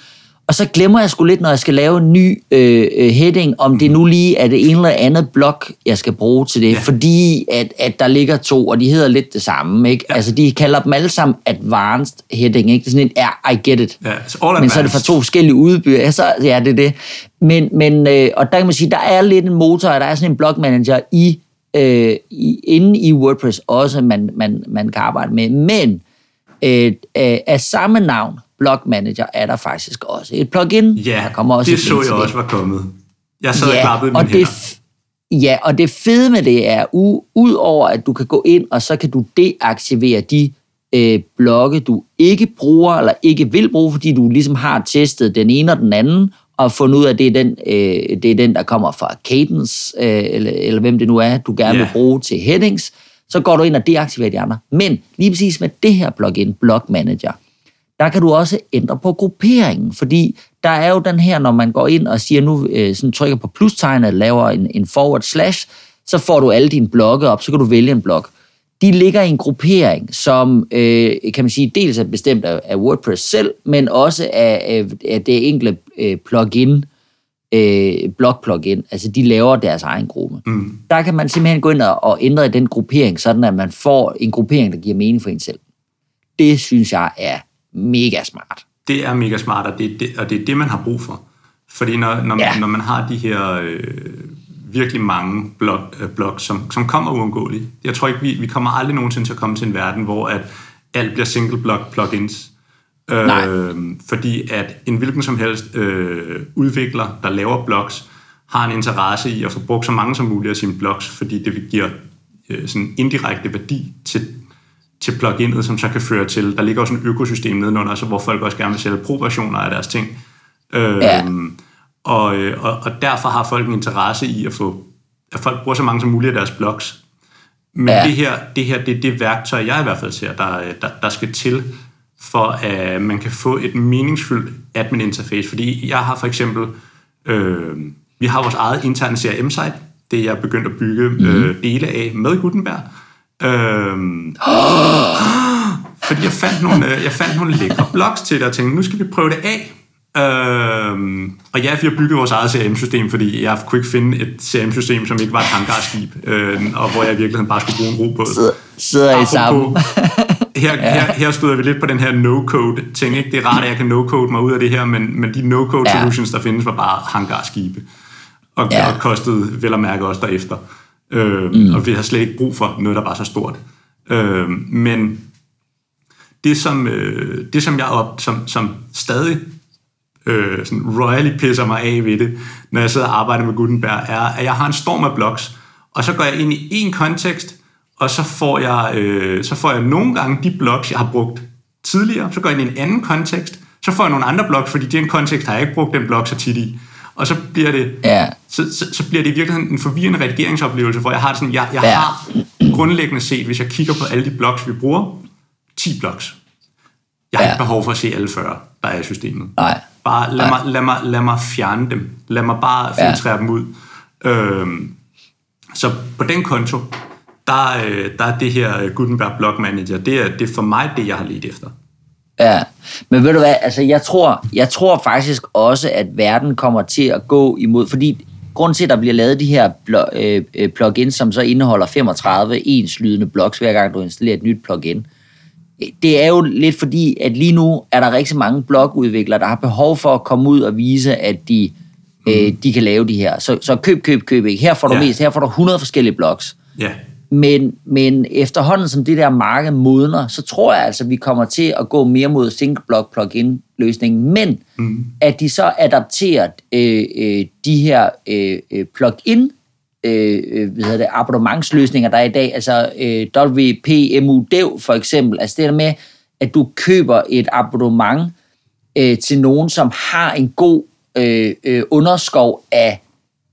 og så glemmer jeg sgu lidt, når jeg skal lave en ny øh, øh, heading, om det nu lige er det ene eller andet blok, jeg skal bruge til det. Ja. Fordi at, at der ligger to, og de hedder lidt det samme. Ikke? Ja. Altså, de kalder dem alle sammen advanced heading. Ikke? Det er sådan en, ja, I get it. Ja, så men så er det fra to forskellige udbyer. Ja, så, ja, det er det. Men, men øh, og der kan man sige, der er lidt en motor, der er sådan en blog manager i, øh, i, inde i WordPress også, man, man, man kan arbejde med. Men øh, øh, af samme navn, Blog Manager er der faktisk også et plugin.
Ja,
der kommer også
det så jeg også var kommet. Jeg sad ja, og klappede
og det, Ja, og det fede med det er, ud over at du kan gå ind, og så kan du deaktivere de øh, blokke, du ikke bruger eller ikke vil bruge, fordi du ligesom har testet den ene og den anden, og fundet ud af, at det er den, øh, det er den der kommer fra Cadence, øh, eller, eller hvem det nu er, du gerne yeah. vil bruge til headings, så går du ind og deaktiverer de andre. Men lige præcis med det her plugin, Block Manager, der kan du også ændre på grupperingen, fordi der er jo den her, når man går ind og siger nu, øh, sådan trykker på plustegnet laver en, en forward slash, så får du alle dine blokke op, så kan du vælge en blok. De ligger i en gruppering, som øh, kan man sige, dels er bestemt af, af WordPress selv, men også af, af, af det enkelte øh, plugin, øh, blog plugin. Altså, de laver deres egen gruppe. Mm. Der kan man simpelthen gå ind og, og ændre i den gruppering, sådan at man får en gruppering, der giver mening for en selv. Det synes jeg er mega smart.
Det er mega smart, og det, det, og det er det, man har brug for. Fordi når, når, ja. når man har de her øh, virkelig mange blog, øh, blog som, som kommer uundgåeligt. Jeg tror ikke, vi, vi kommer aldrig nogensinde til at komme til en verden, hvor at alt bliver single blog plugins. Øh, fordi at en hvilken som helst øh, udvikler, der laver blogs, har en interesse i at få brugt så mange som muligt af sine blogs, fordi det giver øh, sådan indirekte værdi til, til pluginet, som så kan føre til, der ligger også en økosystem nedenunder, så hvor folk også gerne vil sælge pro-versioner af deres ting. Øh, ja. og, øh, og, og derfor har folk en interesse i at få, at folk bruger så mange som muligt af deres blogs. Men ja. det her, det her, det er det værktøj, jeg i hvert fald ser, der, der, der skal til, for at man kan få et meningsfyldt admin interface. Fordi jeg har for eksempel, øh, vi har vores eget interne CRM-site, det er jeg begyndt at bygge mm-hmm. øh, dele af med Gutenberg. Øh, fordi jeg fandt nogle, øh, jeg fandt nogle lækre blogs til det, og tænkte, nu skal vi prøve det af. Øhm, og ja, vi har bygget vores eget CRM-system, fordi jeg kunne ikke finde et CRM-system, som ikke var et hangarskib, øh, og hvor jeg i virkeligheden bare skulle bruge en robåd.
Sidder, sidder I sammen?
her, ja. her, her støder vi lidt på den her no-code ting. Ikke? Det er rart, at jeg kan no-code mig ud af det her, men, men de no-code ja. solutions, der findes, var bare hangarskibe. Og, ja. og kostede vel at mærke også derefter. Øh, mm. Og vi har slet ikke brug for noget, der var så stort. Øh, men det som, øh, det, som jeg op, som, som stadig øh, sådan royally pisser mig af ved det, når jeg sidder og arbejder med Gutenberg, er, at jeg har en storm af blogs, og så går jeg ind i en kontekst, og så får jeg, øh, så får jeg nogle gange de blogs, jeg har brugt tidligere, så går jeg ind i en anden kontekst, så får jeg nogle andre blogs, fordi den kontekst har jeg ikke brugt den blog så tit i. Og så bliver det, ja. så, så, så bliver det i virkeligheden en forvirrende redigeringsoplevelse, hvor jeg har det sådan, jeg, jeg ja. har grundlæggende set, hvis jeg kigger på alle de blogs, vi bruger, 10 blogs. Jeg har ja. ikke behov for at se alle 40, der er i systemet.
Nej.
Bare lad, mig, lad, mig, lad mig fjerne dem. Lad mig bare filtrere ja. dem ud. Øhm, så på den konto, der, øh, der er det her Gutenberg Blog Manager, det er, det er for mig det, jeg har let efter.
Ja, men ved du hvad, altså jeg tror, jeg tror faktisk også, at verden kommer til at gå imod, fordi grund til, at der bliver lavet de her øh, øh, plugins, som så indeholder 35 enslydende blogs, hver gang du installerer et nyt plugin, det er jo lidt fordi, at lige nu er der rigtig mange blogudviklere, der har behov for at komme ud og vise, at de, mm. øh, de kan lave de her. Så, så køb, køb, køb ikke. Her får du ja. mest, her får du 100 forskellige blogs.
Ja.
Men, men efterhånden, som det der marked modner, så tror jeg altså, at vi kommer til at gå mere mod single block plugin løsningen, men mm. at de så adapterer øh, øh, de her øh, øh plugin øh, øh, hvad hedder det, abonnementsløsninger, der er i dag, altså øh, WPMU Dev for eksempel, altså det der med, at du køber et abonnement øh, til nogen, som har en god øh, øh, underskov af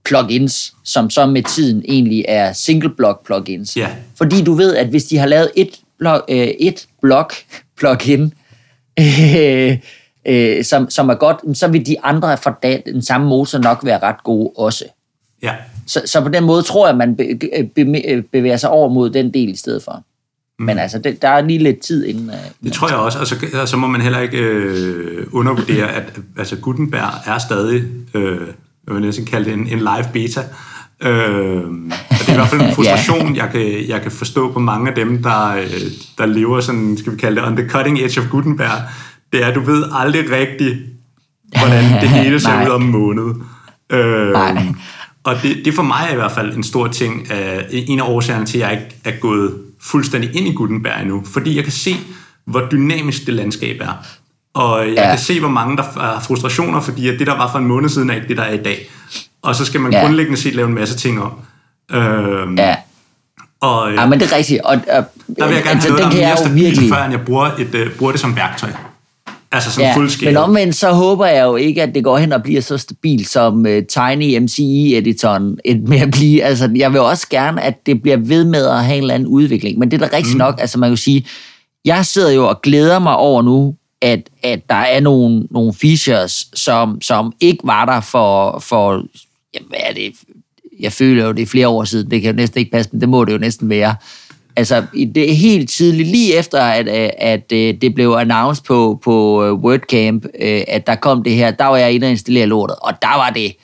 plugins, som så med tiden egentlig er single block plugins.
Yeah.
Fordi du ved, at hvis de har lavet et, blog, øh, et block plugin, øh, øh, som, som er godt, så vil de andre fra den samme motor nok være ret gode også.
Ja.
Så, så på den måde tror jeg, at man be, be, bevæger sig over mod den del i stedet for. Mm. Men altså, det, der er lige lidt tid inden... Uh,
det tror jeg også, og så, og så må man heller ikke øh, undervurdere, at altså, Gutenberg er stadig, øh, jeg vil næsten kalde det en, en live beta. Øh, og det er i hvert fald en frustration, yeah. jeg, kan, jeg kan forstå på mange af dem, der, øh, der lever sådan, skal vi kalde det, on the cutting edge of Gutenberg. Det er, at du ved aldrig rigtigt, hvordan det hele ser ud om en måned. Øh, Nej. Og det, det for mig er i hvert fald en stor ting, uh, en af årsagerne til, at jeg ikke er gået fuldstændig ind i Gutenberg endnu, fordi jeg kan se, hvor dynamisk det landskab er. Og jeg ja. kan se, hvor mange der har frustrationer, fordi at det, der var for en måned siden, er ikke det, der er i dag. Og så skal man ja. grundlæggende set lave en masse ting om. Øhm, ja. Og, øh,
Ja, men det er rigtigt. Og, og,
der vil jeg gerne
altså,
have noget, der er mere stabilt,
virkelig...
før jeg bruger, et, øh, bruger det som værktøj. Altså som
Ja,
fuldskæld.
men omvendt så håber jeg jo ikke, at det går hen og bliver så stabilt som uh, Tiny MCE-editoren med at blive. Altså, jeg vil også gerne, at det bliver ved med at have en eller anden udvikling. Men det er da rigtigt mm. nok, altså man kan jo sige, jeg sidder jo og glæder mig over nu, at, at der er nogle, nogle features, som, som ikke var der for, for jamen, hvad er det? Jeg føler jo, det er flere år siden. Det kan jo næsten ikke passe, men det må det jo næsten være. Altså, i- det er helt tidligt, lige efter, at, at, øh, det blev announced på, på øh, WordCamp, øh, at der kom det her, der var jeg inde og installere lortet, og der var det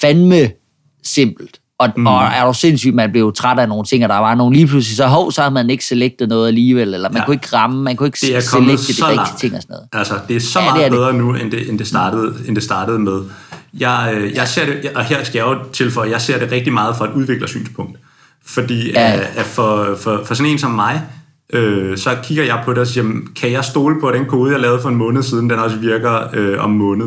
fandme simpelt. Og, mm. og er du sindssygt, man blev træt af nogle ting, og der var nogle lige pludselig, så hov, så har man ikke selectet noget alligevel, eller man
Ja.
kunne ikke ramme, man kunne ikke
det
selecte de rigtige ting og sådan noget.
Altså, det er så
Ja,
ja,
det er
meget
det.
bedre nu, end det, end det, startede, end det startede med. Jeg, øh, jeg ser det, og her skal jeg jo tilføje, at jeg ser det rigtig meget fra et udviklersynspunkt. Fordi
Ja.
ja. at for, for, for sådan en som mig, øh, så kigger jeg på det og siger, "Jamen, kan jeg stole på, at den kode, jeg lavede for en måned siden, den også virker øh, om måned?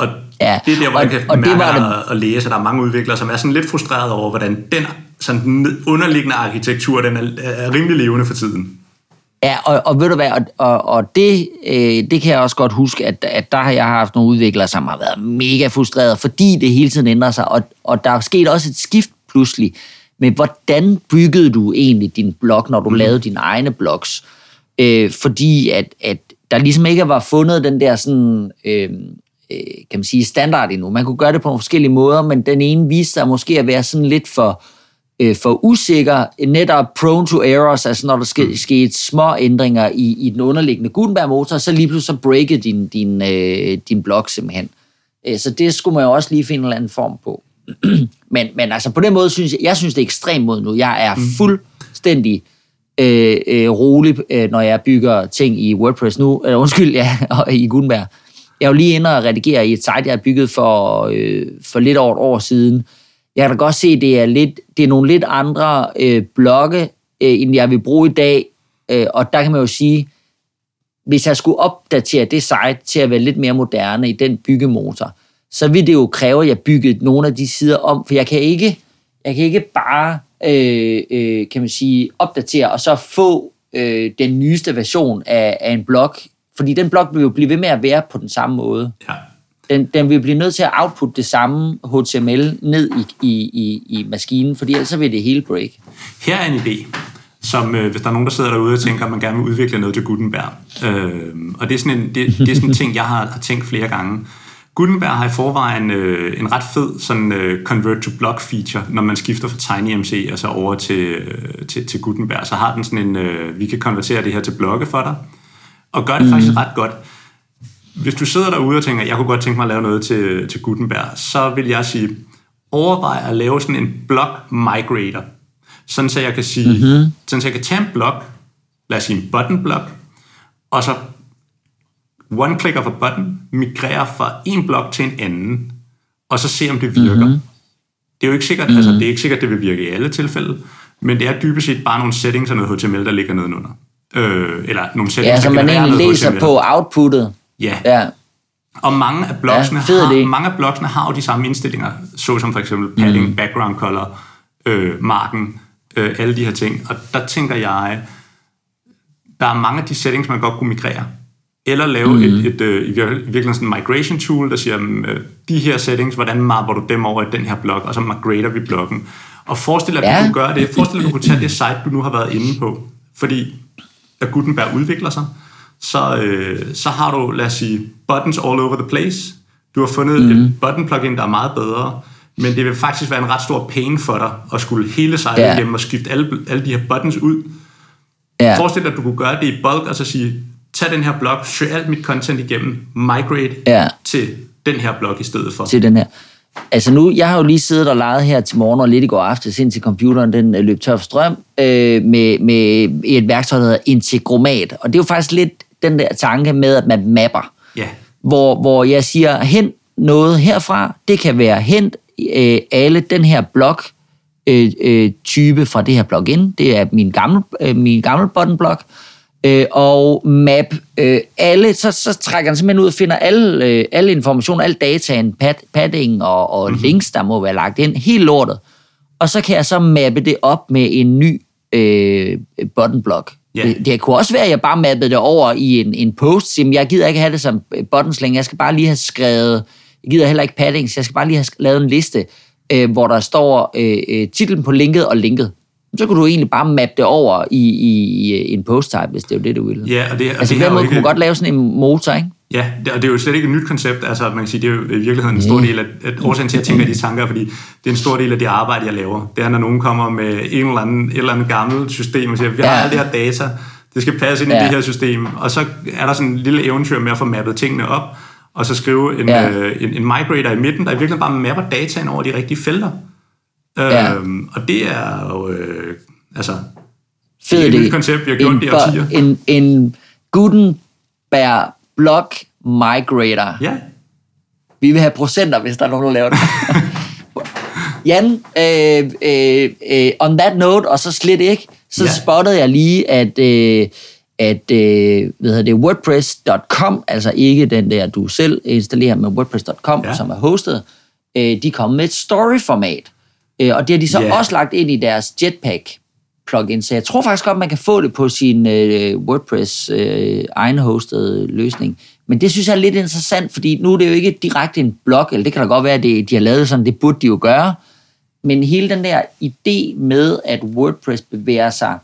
Og
Ja,
det er der, hvor
og-
jeg kan
og det
mærke
var det-
og, og læse, at der er mange udviklere, som er sådan lidt frustreret over, hvordan den sådan den underliggende arkitektur, den er, er rimelig levende for tiden.
Ja, og, og ved du hvad, og, og, og det, øh, det kan jeg også godt huske, at, at der har jeg haft nogle udviklere, som har været mega frustreret, fordi det hele tiden ændrer sig, og, og der er sket også et skift pludselig. Men hvordan byggede du egentlig din blog, når du mm. lavede dine egne blogs? Øh, fordi at, at der ligesom ikke var fundet den der sådan, øh, kan man sige, standard endnu. Man kunne gøre det på nogle forskellige måder, men den ene viste sig måske at være sådan lidt for, øh, for usikker, netop prone to errors, altså når der ske, skete små ændringer i, i den underliggende Gutenberg-motor, så lige pludselig så breakede din, din, øh, din blog simpelthen. Øh, så det skulle man jo også lige finde en eller anden form på. men, men altså på den måde synes jeg, jeg synes det er ekstremt mod nu. Jeg er fuldstændig øh, øh, rolig, øh, når jeg bygger ting i WordPress nu. Øh, undskyld, ja, i Gutenberg. Jeg er jo lige inde og redigere i et site, jeg har bygget for, øh, for lidt over et år siden. Jeg kan da godt se, at det er, lidt, det er nogle lidt andre øh, blokke, øh, end jeg vil bruge i dag. Øh, og der kan man jo sige, hvis jeg skulle opdatere det site til at være lidt mere moderne i den byggemotor, så vil det jo kræve, at jeg byggede nogle af de sider om, for jeg kan ikke, jeg kan ikke bare, øh, øh, kan man sige, opdatere og så få øh, den nyeste version af, af en blog, fordi den blog vil jo blive ved med at være på den samme måde.
Ja.
Den, den vil blive nødt til at output det samme HTML ned i, i, i, i maskinen, fordi ellers vil det hele break.
Her er en idé, som øh, hvis der er nogen, der sidder derude og tænker, at man gerne vil udvikle noget til Gutenberg. Øh, og det er sådan en, det, det er sådan en ting, jeg har, har tænkt flere gange. Gutenberg har i forvejen øh, en ret fed sådan, øh, convert to block feature, når man skifter fra TinyMC og så over til, øh, til, til Gutenberg. Så har den sådan en, øh, vi kan konvertere det her til blokke for dig, og gør det mm. faktisk ret godt. Hvis du sidder derude og tænker, jeg kunne godt tænke mig at lave noget til, til Gutenberg, så vil jeg sige, overvej at lave sådan en block migrator. Sådan så jeg kan sige, mm-hmm. sådan så jeg kan tage en blok, lad os sige en button block, og så one click of a button, migrere fra en blok til en anden, og så se om det virker. Mm-hmm. Det er jo ikke sikkert, mm-hmm. altså det er ikke sikkert, det vil virke i alle tilfælde, men det er dybest set bare nogle settings og noget HTML, der ligger nedenunder. Øh, eller nogle settings,
Ja, så man egentlig læser på outputtet.
Ja,
Ja,
og mange af blogsene,
Ja,
har, mange af blogsene har jo de samme indstillinger, såsom for eksempel padding, mm. background color, øh, marken, øh, alle de her ting. Og der tænker jeg, der er mange af de settings, man godt kunne migrere. Eller lave mm. et, et, øh, i vir- i virkeligheden sådan en migration tool, der siger, øh, de her settings, hvordan mapper du dem over i den her blok, og så migrater vi blokken. Og forestil dig, at
Ja.
du kunne gøre det. Forestil dig, at du kunne tage det site, du nu har været inde på. Fordi at Gutenberg udvikler sig, så, øh, så har du, lad os sige, buttons all over the place. Du har fundet mm. et button plugin, der er meget bedre, men det vil faktisk være en ret stor pain for dig at skulle hele
Ja.
yeah. igennem og skifte alle, alle de her buttons ud.
ja.
Forestil dig, at du kunne gøre det i bulk, og så sige, tag den her blog, søg alt mit content igennem, migrate
Ja.
til den her blog i stedet for.
til den her. Altså nu, jeg har jo lige siddet og leget her til morgen og lidt i går aftes, indtil computeren den øh, løb tør for strøm, øh, med, med et værktøj, der hedder Integromat. Og det er jo faktisk lidt den der tanke med, at man mapper.
Ja,
Hvor, hvor jeg siger, hent noget herfra. Det kan være hent øh, alle den her blok øh, øh, type fra det her plugin. Det er min gamle, øh, min gamle button blok. Øh, og map øh, alle, så, så trækker den simpelthen ud og finder alle, øh, alle informationer, al dataen, pad, padding og, og mm-hmm. links, der må være lagt ind, helt lortet. og så kan jeg så mappe det op med en ny øh, buttonblock.
Ja.
Det, det kunne også være, at jeg bare mappede det over i en, en post. Jamen, jeg gider ikke have det som buttons længere. Jeg skal bare lige have skrevet... Jeg gider heller ikke padding, så jeg skal bare lige have lavet en liste, øh, hvor der står øh, øh, titlen på linket og linket. Så kunne du egentlig bare mappe det over i, i, i en post-type, hvis det er det, du ville.
Ja, og det, og
altså
det
på den måde
ikke-
kunne man godt lave sådan en motor, ikke?
Ja, det, og det er jo slet ikke et nyt koncept. Altså, man kan sige, det er jo i virkeligheden en stor del af at årsagen til, at jeg tænker de tanker, fordi det er en stor del af det arbejde, jeg laver. Det er, når nogen kommer med en eller anden, et eller andet gammelt system og siger, vi har
Ja.
alt det her data, det skal passe ind i
Ja.
det her system. Og så er der sådan en lille eventyr med at få mappet tingene op, og så skrive en,
Ja.
øh, en, en migrator i midten, der i virkeligheden bare mapper dataen over de rigtige felter.
Ja.
Øhm, og det er jo, øh, altså,
Fed
Det er et koncept, vi har gjort
en,
det i årtier.
En, en Gutenberg block migrator.
ja,
Vi vil have procenter, hvis der er nogen, der laver det. Jan, øh, øh, øh, on that note, og så slet ikke, så
Ja.
spottede jeg lige, at, øh, at øh, hvad det, wordpress.com, altså ikke den der, du selv installerer med wordpress.com,
Ja.
som er hostet, øh, de kom med et story-format. Øh, og det har de så
Ja.
også lagt ind i deres Jetpack plugin, så jeg tror faktisk godt, man kan få det på sin øh, WordPress øh, egen hostede løsning. Men det synes jeg er lidt interessant, fordi nu er det jo ikke direkte en blog, eller det kan da godt være, at det, de har lavet sådan, det burde de jo gøre. Men hele den der idé med, at WordPress bevæger sig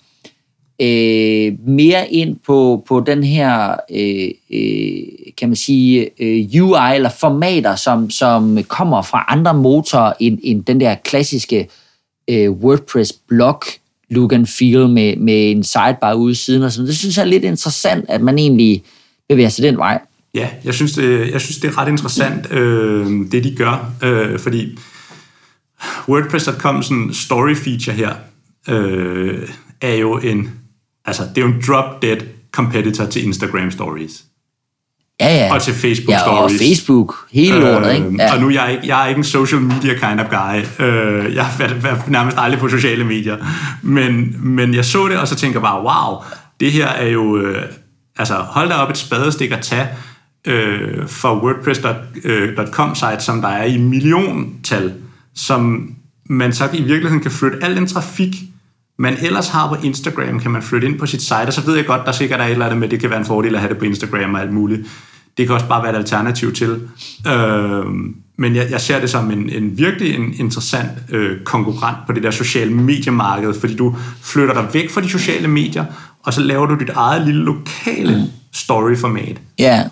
øh, mere ind på, på den her, øh, øh, kan man sige, øh, UI eller formater, som, som kommer fra andre motorer end, end den der klassiske øh, WordPress-blog look and feel med, med en sidebar ude siden og sådan. Det synes jeg er lidt interessant, at man egentlig bevæger sig den vej.
Ja, jeg synes, det, jeg synes, det er ret interessant, øh, det de gør, øh, fordi WordPress.com sådan story feature her, øh, er jo en, altså det er jo en drop dead competitor til Instagram stories.
Ja, ja.
Og til Facebook
ja, og
stories.
Facebook. Hele lortet, ikke?
Øhm,
Ja.
Og nu er jeg ikke, jeg er ikke en social media kind of guy. Øh, jeg været nærmest aldrig på sociale medier. Men, men jeg så det, og så tænker jeg bare, wow, det her er jo... Øh, altså, hold da op et spadestik at tage øh, for WordPress.com site, som der er i milliontal, som man så i virkeligheden kan flytte al den trafik, man ellers har på Instagram, kan man flytte ind på sit site, og så ved jeg godt, der sikkert er et eller andet med, det kan være en fordel at have det på Instagram og alt muligt. Det kan også bare være et alternativ til. Øh, men jeg, jeg ser det som en, en virkelig en interessant øh, konkurrent på det der sociale mediemarked, fordi du flytter dig væk fra de sociale medier, og så laver du dit eget lille lokale storyformat.
Ja.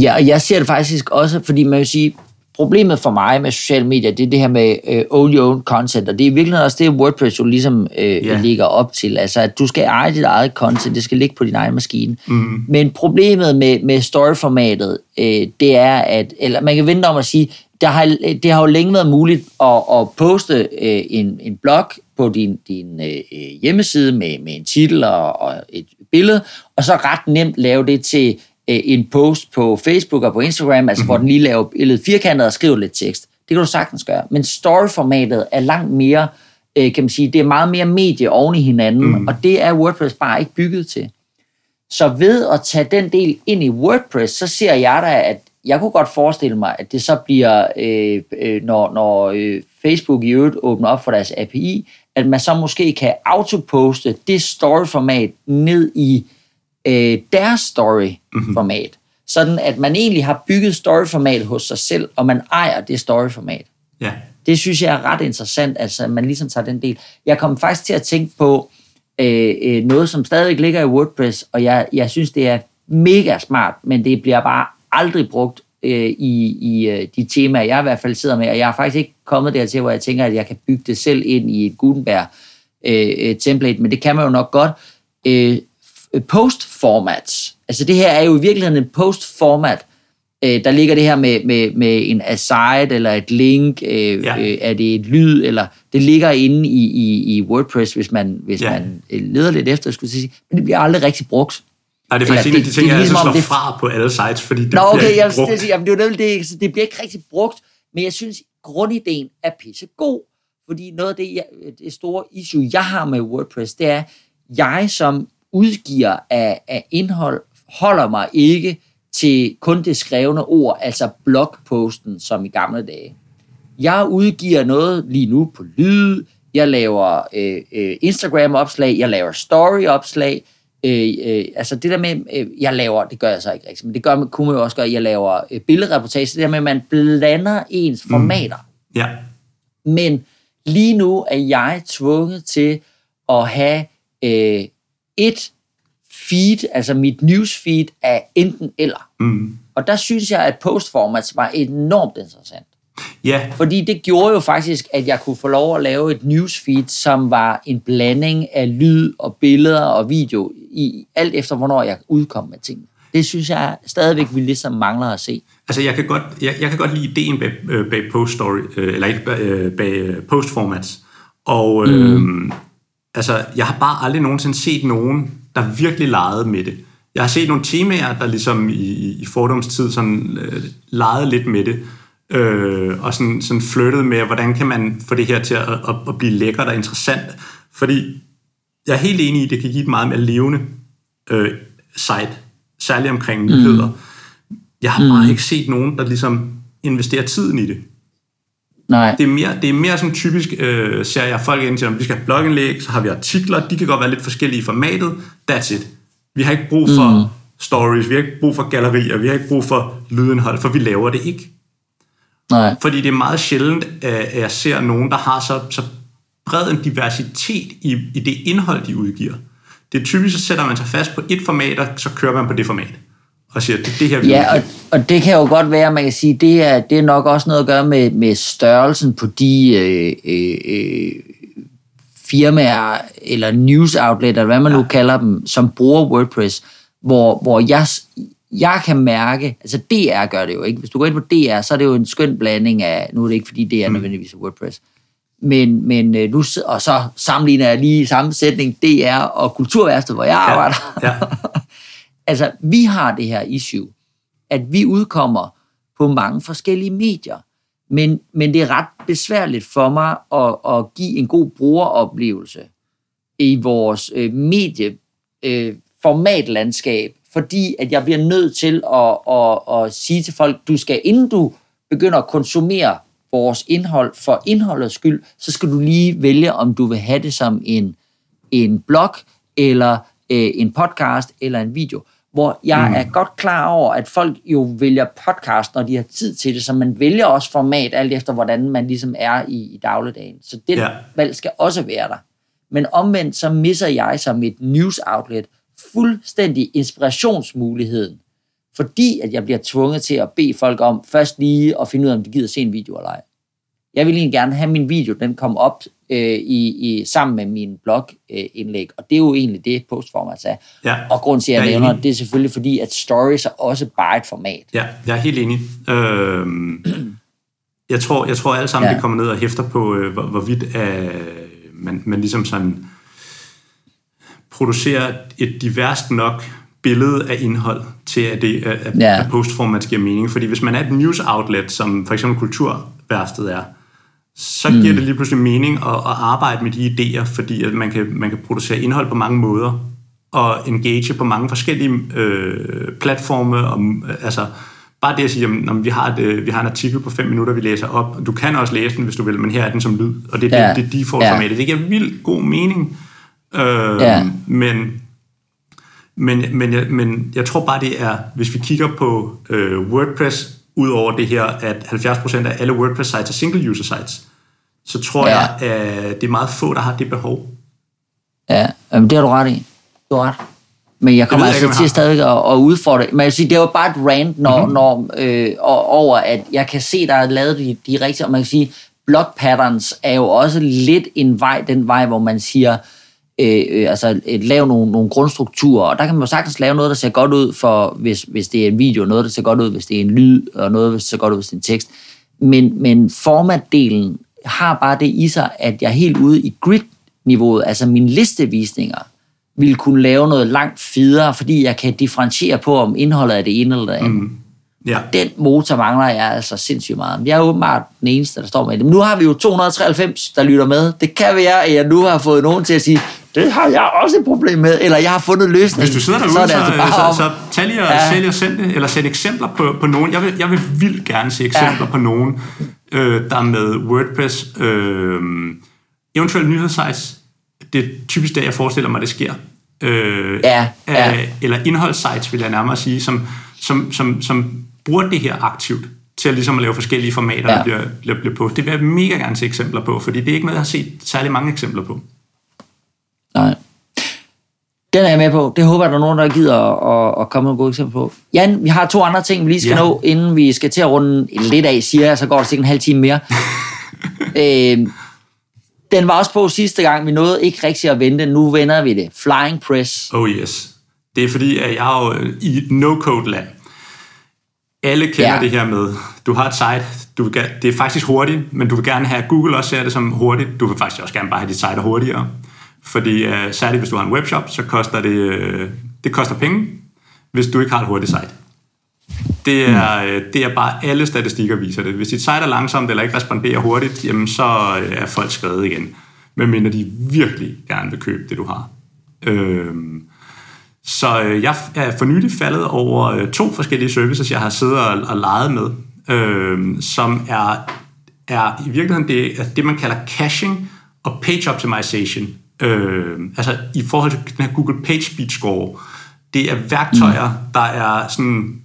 ja, og jeg ser det faktisk også, fordi man vil sige, problemet for mig med sociale medier, det er det her med øh, own your own content, og det er i virkeligheden også det, WordPress jo ligesom øh, yeah. ligger op til. Altså, at du skal eje dit eget content, det skal ligge på din egen maskine. Mm. Men problemet med, med story-formatet, øh, det er, at, eller man kan vente om at sige, der har, det har jo længe været muligt at, at poste øh, en, en blog på din, din øh, hjemmeside med, med en titel og, og et billede, og så ret nemt lave det til øh, en post på Facebook og på Instagram, altså mm-hmm. hvor den lige laver billedet firkantet og skriver lidt tekst. Det kan du sagtens gøre. Men story-formatet er langt mere, øh, kan man sige, det er meget mere medie oven i hinanden, mm. og det er WordPress bare ikke bygget til. Så ved at tage den del ind i WordPress, så ser jeg da, at jeg kunne godt forestille mig, at det så bliver, øh, øh, når, når øh, Facebook i øvrigt åbner op for deres API, at man så måske kan autoposte det story-format ned i øh, deres story-format. Mm-hmm. Sådan at man egentlig har bygget story-format hos sig selv, og man ejer det story-format.
Ja,
Det synes jeg er ret interessant, altså at man ligesom tager den del. Jeg kom faktisk til at tænke på øh, øh, noget, som stadigvæk ligger i WordPress, og jeg, jeg synes, det er mega smart, men det bliver bare aldrig brugt øh, i, i øh, de temaer, jeg i hvert fald sidder med, og jeg er faktisk ikke kommet dertil, hvor jeg tænker, at jeg kan bygge det selv ind i et Gutenberg øh, øh, template, men det kan man jo nok godt. Øh, post-formats. Altså det her er jo i virkeligheden en post-format, øh, der ligger det her med, med, med en aside eller et link, øh,
Ja.
øh, er det et lyd, eller det ligger inde i, i, i WordPress, hvis man, hvis
Ja.
man øh, leder lidt efter, skulle jeg sige, men det bliver aldrig rigtig brugt.
Nej, det er faktisk
Eller
en af de
det-
ting,
det er
jeg
ligesom om
slår
det-
fra på alle sites, fordi det
Nå,
bliver
okay,
ikke
jeg
brugt.
sige, jamen, det er jo det, så det bliver ikke rigtig brugt, men jeg synes, grundideen er pissegod, fordi noget af det, jeg, det store issue, jeg har med WordPress, det er, jeg som udgiver af, af indhold, holder mig ikke til kun det skrevne ord, altså blogposten, som i gamle dage. Jeg udgiver noget lige nu på lyd, jeg laver øh, øh, Instagram-opslag, jeg laver story-opslag, øh, øh, altså det der med, øh, jeg laver, det gør jeg så ikke rigtigt, men det gør, kunne man jo også gøre, jeg laver øh, billedreportage, det der med, at man blander ens formater.
Mm. Ja.
Men lige nu er jeg tvunget til at have øh, et feed, altså mit newsfeed er enten eller.
Mm.
Og der synes jeg, at postformats var enormt interessant.
Ja,
Fordi det gjorde jo faktisk, at jeg kunne få lov at lave et newsfeed, som var en blanding af lyd og billeder og video, i alt efter hvornår jeg udkom med ting. Det synes jeg stadigvæk, vi ligesom mangler at se.
altså jeg kan godt, jeg, jeg kan godt lide ideen bag, øh, bag post story, øh, eller ikke bag, øh, bag øh, post formats. Og øh, mm. Altså, jeg har bare aldrig nogensinde set nogen, der virkelig legede med det. Jeg har set nogle temaer, der ligesom i, i fordomstid sådan øh, legede lidt med det. Øh, og sådan, sådan flyttede med, hvordan kan man få det her til at, at, at blive lækkert og interessant. Fordi jeg er helt enig i, at det kan give et meget mere levende øh, site, særligt omkring nyheder. Mm. Jeg har bare ikke set nogen, der ligesom investerer tiden i det.
Nej.
Det er mere, det er mere sådan typisk, øh, ser jeg folk ind til, om vi skal have blogindlæg, så har vi artikler, de kan godt være lidt forskellige i formatet, that's it. Vi har ikke brug for mm. stories, vi har ikke brug for gallerier, vi har ikke brug for lydindhold, for vi laver det ikke.
Nej.
Fordi det er meget sjældent, at jeg ser nogen, der har så, så bred en diversitet i, i det indhold, de udgiver. Det er typisk, så sætter man sig fast på et format, og så kører man på det format. Og siger, det er det her,
Ja, og, og det kan jo godt være, man kan sige, det er, det er nok også noget at gøre med, med størrelsen på de øh, øh, øh, firmaer eller news outlet, eller hvad man ja. nu kalder dem, som bruger WordPress, hvor, hvor jeg, jeg kan mærke, altså DR gør det jo ikke. Hvis du går ind på DR, så er det jo en skøn blanding af, nu er det ikke fordi det er
Mm.
nødvendigvis WordPress, men, men øh, nu, og så sammenligner jeg lige i samme sætning DR og Kulturværftet, hvor jeg arbejder.
Ja,
altså, vi har det her issue, at vi udkommer på mange forskellige medier, men, men det er ret besværligt for mig at, at give en god brugeroplevelse i vores øh, medie øh, formatlandskab, fordi at jeg bliver nødt til at, at, at sige til folk, du skal, inden du begynder at konsumere vores indhold for indholdets skyld, så skal du lige vælge, om du vil have det som en, en blog, eller øh, en podcast, eller en video. Hvor jeg mm. er godt klar over, at folk jo vælger podcast, når de har tid til det, så man vælger også format, alt efter hvordan man ligesom er i, i dagligdagen. Så det
Ja.
valg skal også være der. Men omvendt, så misser jeg som et news outlet fuldstændig inspirationsmuligheden, fordi at jeg bliver tvunget til at bede folk om først lige at finde ud af, om de gider se en video eller ej. Jeg vil egentlig gerne have min video, den kom op øh, i, i, sammen med min blog-indlæg, og det er jo egentlig det, postformat er.
Ja.
Og grunden til, at jeg
Jeg er
nævner, det er selvfølgelig fordi, at stories er også bare et format.
Ja, jeg er helt enig. Øhm, jeg tror, jeg tror alle sammen, ja. Det kommer ned og hæfter på, øh, hvor, hvorvidt øh, man, man ligesom sådan producerer et diverst nok billede af indhold til, at, det, at,
Ja.
at postformat giver mening. Fordi hvis man er et news outlet, som for eksempel Kulturværftet er, så
Mm.
giver det lige pludselig mening at, at arbejde med de idéer, fordi at man, kan, man kan producere indhold på mange måder, og engage på mange forskellige øh, platforme. Og, øh, altså, bare det at sige, at vi har, et, øh, vi har en artikel på fem minutter, vi læser op. Du kan også læse den, hvis du vil, men her er den som lyd, og det er
Ja.
det, det default
Ja.
formatet. Det giver vildt god mening. Øh,
Ja.
Men men, men, jeg, men jeg tror bare, det er, hvis vi kigger på øh, WordPress, ud over det her, at 70% af alle WordPress-sites er single-user sites, så tror
Ja.
jeg, at det er meget få, der har det behov.
Ja, jamen, det har du ret i. Du har ret. Men jeg kommer
jeg
altså
ikke,
til stadig at, at udfordre. Men jeg vil sige, det er jo bare et rant, når, mm-hmm. når, øh, over, at jeg kan se, der er lavet de, de rigtige, og man kan sige, blog patterns er jo også lidt en vej, den vej, hvor man siger, øh, øh, altså et, lave nogle, nogle grundstrukturer, og der kan man jo sagtens lave noget, der ser godt ud, for, hvis, hvis det er en video, noget, der ser godt ud, hvis det er en lyd, og noget, der ser godt ud, hvis det er en tekst. Men, men formatdelen har bare det i sig, at jeg er helt ude i grid-niveauet, altså mine listevisninger, vil kunne lave noget langt federe, fordi jeg kan differentiere på, om indholdet er det ene eller det andet. Mm.
Ja,
Den motor mangler jeg altså sindssygt meget. Jeg er åbenbart den eneste, der står med det. Men nu har vi jo 293, der lytter med. Det kan være, at jeg nu har fået nogen til at sige, det har jeg også et problem med, eller jeg har fundet løsningen.
hvis du sidder derude,
så,
så,
det
så,
altså bare om,
så, så tag lige og
Ja.
sælg og send det, eller sæt eksempler på, på nogen. Jeg vil, jeg vil vildt gerne se eksempler ja. på nogen, øh, der med WordPress, øh, eventuelt nyhedssites, det er typisk der, jeg forestiller mig, det sker. Øh,
Ja, ja.
øh, eller indholdssites, vil jeg nærmere sige, som, som, som, som bruger det her aktivt til at, ligesom at lave forskellige formater,
Ja.
der bliver, bliver, bliver på. Det vil jeg mega gerne se eksempler på, fordi det er ikke noget, jeg har set særlig mange eksempler på.
Den er jeg med på. Det håber jeg, der er nogen, der gider at, at, komme med gode eksempler på. Jan, vi har to andre ting, vi lige skal
Ja.
nå, inden vi skal til at runde lidt af, siger jeg, så går der sikkert en halv time mere. øh, den var også på sidste gang, vi nåede ikke rigtig at vente. Nu vender vi det. Flying Press.
Oh yes. Det er fordi, at jeg er jo øh, i no-code-land. Alle kender ja. Det her med, du har et site, du vil, det er faktisk hurtigt, men du vil gerne have, Google også ser det som hurtigt. Du vil faktisk også gerne bare have dit site hurtigere. Fordi uh, særligt hvis du har en webshop, så koster det, uh, det koster penge, hvis du ikke har et hurtigt site. Det er, øh, det er bare alle statistikker viser det. Hvis dit site er langsomt eller ikke responderer hurtigt, jamen så er folk skrevet igen. Medmindre de virkelig gerne vil købe det, du har. Øhm, så jeg er for nylig faldet over to forskellige services, jeg har siddet og, og leget med, øh, som er, er i virkeligheden det, det, man kalder caching og page optimization. Øh, altså i forhold til den her Google Page Speed Score. Det er værktøjer, mm. der er sådan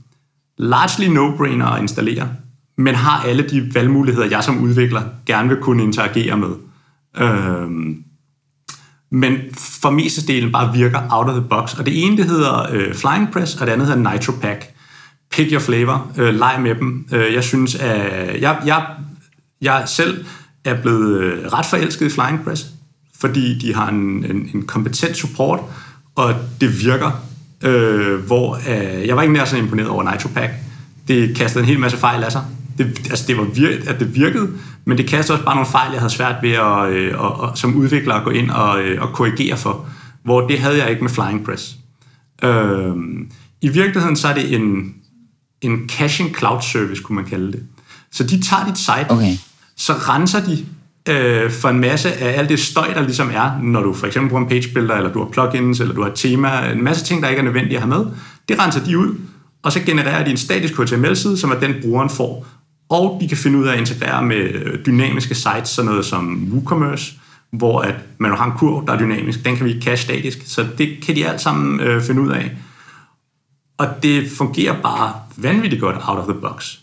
largely no-brainer at installere, men har alle de valgmuligheder, jeg som udvikler gerne vil kunne interagere med. Øh, men for mestedelen bare virker out of the box. Og det ene, det hedder øh, Flying Press, og det andet hedder Nitro Pack. Pick your flavor. Øh, leg med dem. Øh, jeg synes, at jeg, jeg, jeg selv er blevet øh, ret forelsket i Flying Press, fordi de har en, en, en kompetent support, og det virker. Øh, hvor øh, jeg var ikke nær så imponeret over Nitro Pack. Det kastede en hel masse fejl af sig. Det, altså det var vir- at det virkede, men det kastede også bare nogle fejl, jeg havde svært ved at, øh, at, at som udvikler at gå ind og, øh, og korrigere for, hvor det havde jeg ikke med Flying Press. Øh, I virkeligheden så er det en, en caching cloud service, kunne man kalde det. Så de tager dit site,
Okay.
så renser de øh, for en masse af alt det støj, der ligesom er, når du for eksempel bruger en page builder, eller du har plugins, eller du har et tema, en masse ting, der ikke er nødvendige at have med. Det renser de ud, og så genererer de en statisk HTML-side, som er den, brugeren får. Og de kan finde ud af at integrere med dynamiske sites, sådan noget som WooCommerce, hvor at man har en kurv, der er dynamisk. Den kan vi cache statisk, så det kan de alt sammen øh, finde ud af. Og det fungerer bare vanvittigt godt out of the box.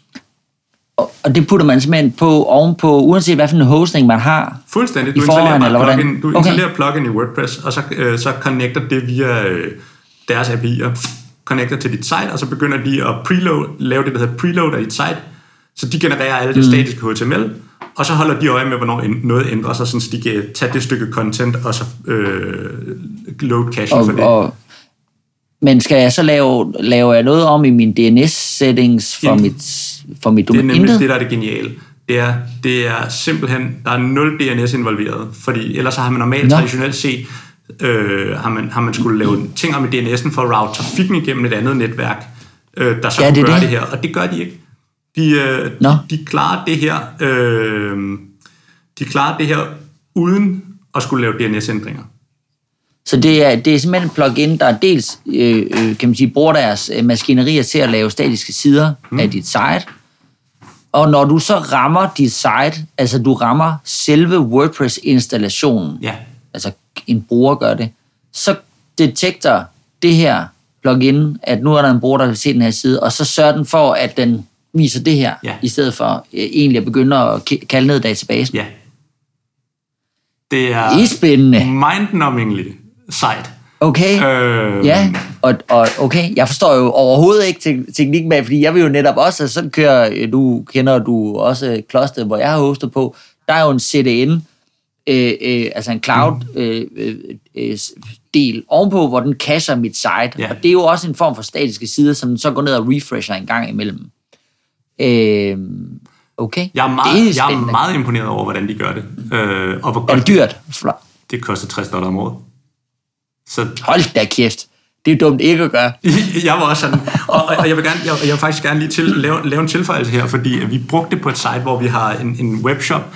Og, det putter man simpelthen på ovenpå, uanset hvad for en hosting man har.
Fuldstændig.
I
Du
forvejen,
installerer,
eller
plugin, du
Okay.
installerer plugin i WordPress, og så, øh, så connecter det via øh, deres API'er, connecter til dit site, og så begynder de at preload, lave det, der hedder preload af dit site, så de genererer alle det statiske HTML, og så holder de øje med, hvornår noget ændrer sig, så de kan tage det stykke content, og så øh, load cachen
Og,
for det.
og, men skal jeg så lave, lave jeg noget om i min DNS-settings for
Jamen,
mit, for mit
Det er
domæne?
nemlig det, der er det geniale. Det er, det er simpelthen, der er nul DNS involveret, fordi ellers har man normalt
Nå.
traditionelt set, øh, har, man, har man skulle lave ting om i DNS'en for at route trafikken igennem et andet netværk, øh, der så
Ja, det
gøre
det.
det. det her, og det gør de ikke. De, øh,
Nå.
de, de klarer det her, øh, de klarer det her uden at skulle lave DNS-ændringer.
Så det er, det er simpelthen et plugin, der dels øh, øh, kan man sige, bruger deres øh, maskinerier til at lave statiske sider mm. af dit site. Og når du så rammer dit site, altså du rammer selve WordPress-installationen,
Ja,
altså en bruger gør det, så detekter det her plugin, at nu er der en bruger, der vil se den her side, og så sørger den for, at den viser det her,
Ja.
i stedet for øh, egentlig at begynde at kalde ned databasen.
ja. Det er
Det er spændende.
mind-numbingly sejt.
Okay.
Øh,
Ja, og, og okay, jeg forstår jo overhovedet ikke te- teknikken bag, fordi jeg vil jo netop også, sådan kører, øh, du kender du også Kloster, hvor jeg har hostet på, der er jo en CDN, øh, øh, altså en cloud øh, øh, øh, del ovenpå, hvor den cacher mit site,
Ja.
og det er jo også en form for statiske sider, som den så går ned og refresher en gang imellem. Øh, okay,
Jeg er,
det er
meget, jeg er meget imponeret over, hvordan de gør det. Øh, og hvor
Er det dyrt?
Det koster 60 dollar om året. Så
Hold da kæft. Det er dumt ikke at gøre.
jeg var også sådan, og, og jeg vil gerne, jeg, jeg vil faktisk gerne lige til, lave, lave en tilføjelse her, fordi vi brugte det på et site, hvor vi har en, en webshop,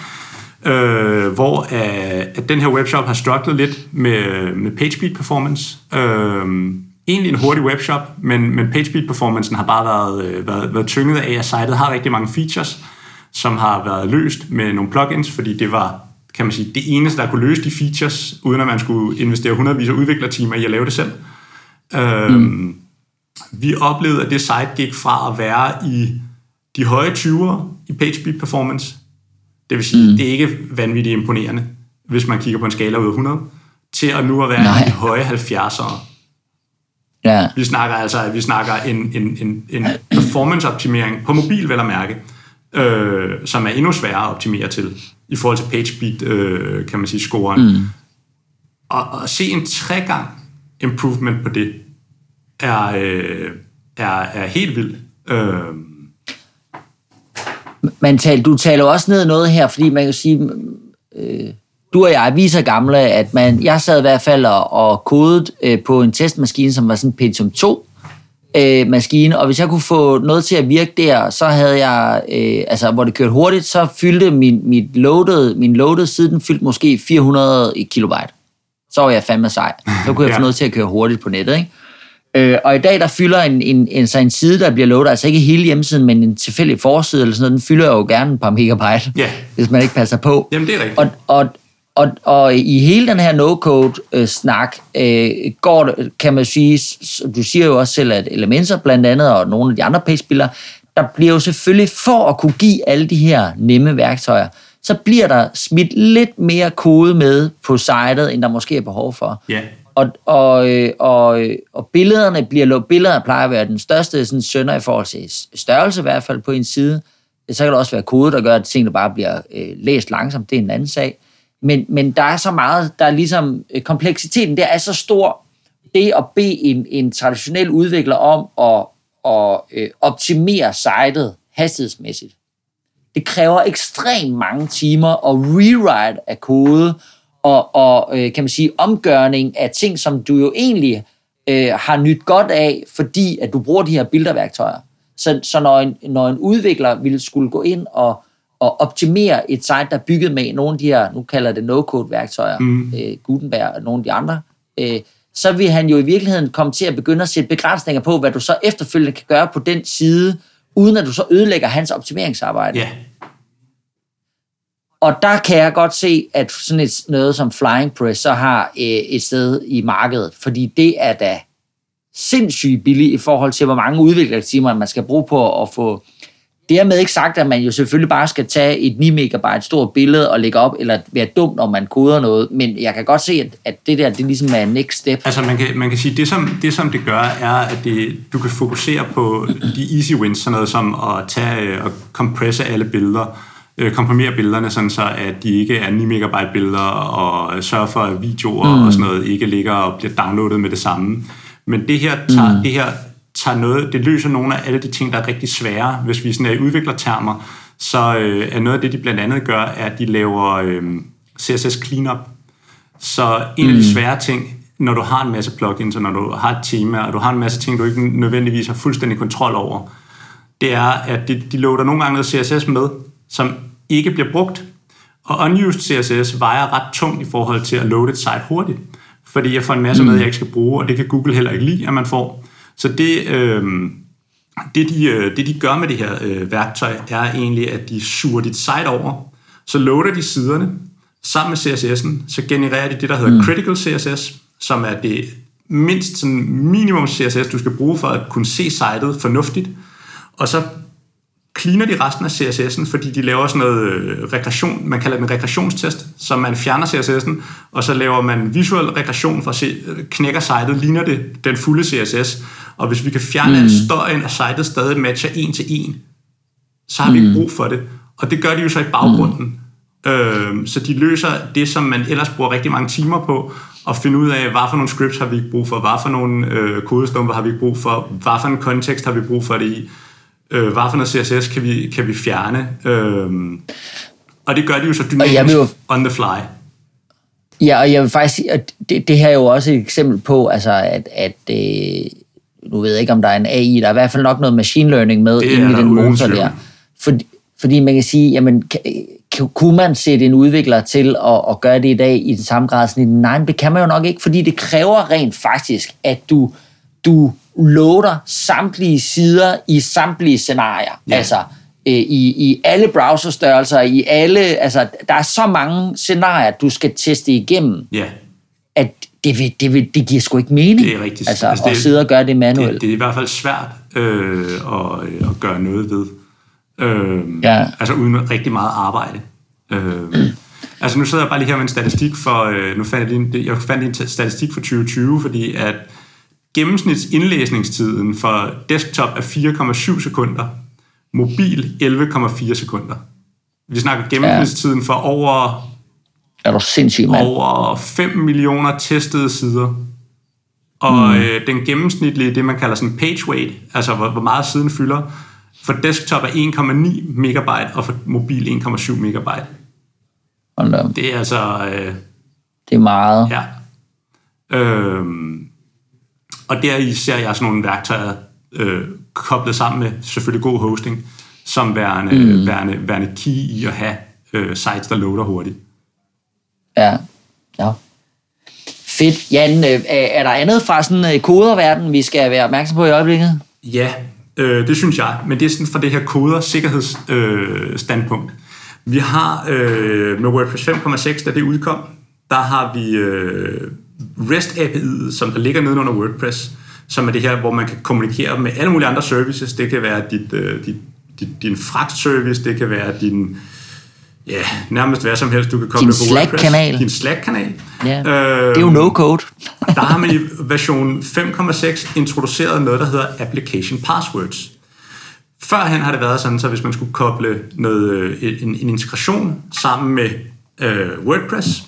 øh, hvor øh, at den her webshop har strugglet lidt med, med PageSpeed performance. Øh, egentlig en hurtig webshop, men, men PageSpeed performancen har bare været, øh, været, været tynget af, at sitet har rigtig mange features, som har været løst med nogle plugins, fordi det var kan man sige, det eneste, der kunne løse de features, uden at man skulle investere hundredvis af udviklertimer i at lave det selv. Øhm, mm. Vi oplevede, at det site gik fra at være i de høje 20'ere i PageSpeed performance. Det vil sige, mm. det er ikke vanvittigt imponerende, hvis man kigger på en skala ud af 100, til at nu at være Nej. i de høje 70'ere. Ja. Vi snakker altså vi snakker en, en, en, en performance-optimering på mobil, vel at mærke, øh, som er endnu sværere at optimere til i forhold til PageSpeed, øh, kan man sige, scoren. Mm. Og, og se en tre gang improvement på det, er, øh, er, er helt vildt. Øh,
man tal, du taler også ned noget her, fordi man kan sige, øh, du og jeg viser gamle, at man, jeg sad i hvert fald og, og kodet øh, på en testmaskine, som var sådan en Pentium 2 øh, maskine, og hvis jeg kunne få noget til at virke der, så havde jeg, øh, altså hvor det kørte hurtigt, så fyldte min, mit loaded, min loaded side, den fyldte måske 400 kilobyte. Så var jeg fandme sej. Så kunne jeg ja. få noget til at køre hurtigt på nettet, ikke? Øh, og i dag, der fylder en, en, en, så en side, der bliver loadet, altså ikke hele hjemmesiden, men en tilfældig forside eller sådan noget, den fylder jo gerne et par megabyte,
ja.
hvis man ikke passer på.
Jamen, det er rigtigt.
Og, og, og, og i hele den her no-code-snak øh, går det, kan man sige, du siger jo også selv, at Elementor blandt andet, og nogle af de andre page der bliver jo selvfølgelig, for at kunne give alle de her nemme værktøjer, så bliver der smidt lidt mere kode med på sitet, end der måske er behov for.
Yeah.
Og, og, øh, og, og billederne bliver billeder plejer at være den største sådan, sønder i forhold til størrelse i hvert fald på en side. Så kan der også være kode, der gør, at tingene bare bliver øh, læst langsomt. Det er en anden sag. Men, men der er så meget, der er ligesom, øh, kompleksiteten der er så stor, det at bede en, en traditionel udvikler om at, at øh, optimere sitet hastighedsmæssigt, det kræver ekstremt mange timer og rewrite af kode, og, og øh, kan man sige, omgørning af ting, som du jo egentlig øh, har nyt godt af, fordi at du bruger de her bilderværktøjer. Så, så når, en, når en udvikler ville skulle gå ind og, og optimere et site, der er bygget med nogle af de her, nu kalder det no-code-værktøjer, mm. øh, Gutenberg og nogle af de andre, øh, så vil han jo i virkeligheden komme til at begynde at sætte begrænsninger på, hvad du så efterfølgende kan gøre på den side, uden at du så ødelægger hans optimeringsarbejde.
Yeah.
Og der kan jeg godt se, at sådan et, noget som Flying Press så har øh, et sted i markedet, fordi det er da sindssygt billigt i forhold til, hvor mange udviklertimer man skal bruge på at få... Dermed ikke sagt, at man jo selvfølgelig bare skal tage et 9 megabyte stort billede og lægge op, eller være dum, når man koder noget, men jeg kan godt se, at, at det der, det ligesom er next step.
Altså man kan, man kan sige, det som, det som det gør, er, at det, du kan fokusere på de easy wins, sådan noget som at tage og compresse alle billeder, øh, komprimere billederne, sådan så at de ikke er 9 megabyte billeder, og sørge for, at videoer mm. og sådan noget ikke ligger og bliver downloadet med det samme. Men det her tager, mm. det her tager noget, det løser nogle af alle de ting, der er rigtig svære. Hvis vi sådan er i udviklertermer, så øh, er noget af det, de blandt andet gør, er, at de laver øh, CSS cleanup. Så en mm. af de mm. svære ting, når du har en masse plugins, og når du har et tema, og du har en masse ting, du ikke nødvendigvis har fuldstændig kontrol over, det er, at de, de loader nogle gange noget CSS med, som ikke bliver brugt. Og unused CSS vejer ret tungt i forhold til at loade et site hurtigt, fordi jeg får en masse med, mm. jeg ikke skal bruge, og det kan Google heller ikke lide, at man får. Så det, øh, det, de, øh, det, de gør med det her øh, værktøj, er egentlig, at de suger dit site over, så loader de siderne, sammen med CSS'en, så genererer de det, der hedder mm. Critical CSS, som er det mindst sådan minimum CSS, du skal bruge for at kunne se sitet fornuftigt. Og så cleaner de resten af CSS'en, fordi de laver sådan noget øh, regression, man kalder det en regressionstest, så man fjerner CSS'en, og så laver man visuel regression for at se, øh, knækker sitet, ligner det den fulde CSS, og hvis vi kan fjerne mm. støjen, og sitet stadig matcher en til en, så har mm. vi ikke brug for det. Og det gør de jo så i baggrunden. Mm. Øh, så de løser det, som man ellers bruger rigtig mange timer på, at finde ud af, hvad for nogle scripts har vi ikke brug for, hvad for nogle øh, kodestumper har vi ikke brug for, hvad for en kontekst har vi brug for det i øh, hvad for noget CSS kan vi, kan vi fjerne. Øh, og det gør de jo så dynamisk jo, on the fly.
Ja, og jeg vil faktisk sige, at det, det her er jo også et eksempel på, altså at, at øh, nu ved jeg ikke, om der er en AI, der er i hvert fald nok noget machine learning med inde i den motor der. Fordi, fordi man kan sige, jamen, kan, kunne man sætte en udvikler til at, at gøre det i dag i den samme grad? Sådan, nej, det kan man jo nok ikke, fordi det kræver rent faktisk, at du, du loader samtlige sider i samtlige scenarier. Ja. Altså, øh, i, i alle browserstørrelser, i alle, altså der er så mange scenarier, du skal teste igennem,
Ja,
at det, vil, det, vil, det giver sgu ikke mening.
Det er rigtigt.
Altså,
Altså,
at
det-
sidde og gøre det manuelt.
det, det er i hvert fald svært øh, at, øh, at gøre noget ved. Øh,
Ja.
Altså uden rigtig meget arbejde. Øh, altså nu sidder jeg bare lige her med en statistik for, øh, nu fandt jeg, lige, jeg fandt en statistik for 2020, fordi at gennemsnits indlæsningstiden for desktop er 4,7 sekunder, mobil 11,4 sekunder. Vi snakker gennemsnitstiden for over
Er du sindssyg, mand?
over 5 millioner testede sider. Og mm. øh, den gennemsnitlige, det man kalder sådan page weight, altså hvor, hvor meget siden fylder, for desktop er 1,9 megabyte, og for mobil 1,7 megabyte.
Hold da.
Det er altså, øh,
Det er meget.
ja. Øhm, og der i ser jeg sådan nogle værktøjer øh, koblet sammen med selvfølgelig god hosting, som værende, mm. værende, værende key i at have øh, sites, der loader hurtigt.
Ja. ja. Fedt. Jan, øh, er der andet fra sådan øh, koderverden, vi skal være opmærksom på i øjeblikket?
Ja, øh, det synes jeg. Men det er sådan fra det her koder sikkerhedsstandpunkt. Øh, standpunkt. vi har øh, med WordPress 5.6, da det udkom, der har vi øh, REST API'et, som der ligger nedenunder WordPress, som er det her, hvor man kan kommunikere med alle mulige andre services. Det kan være dit, øh, dit, dit, din fragtservice, det kan være din ja, nærmest hvad som helst, du kan koble
Din
på WordPress.
Slack-kanal.
Din Slack-kanal.
Ja. Det er jo no-code.
der har man i version 5.6 introduceret noget, der hedder Application Passwords. Førhen har det været sådan, så hvis man skulle koble noget, øh, en, en integration sammen med øh, WordPress,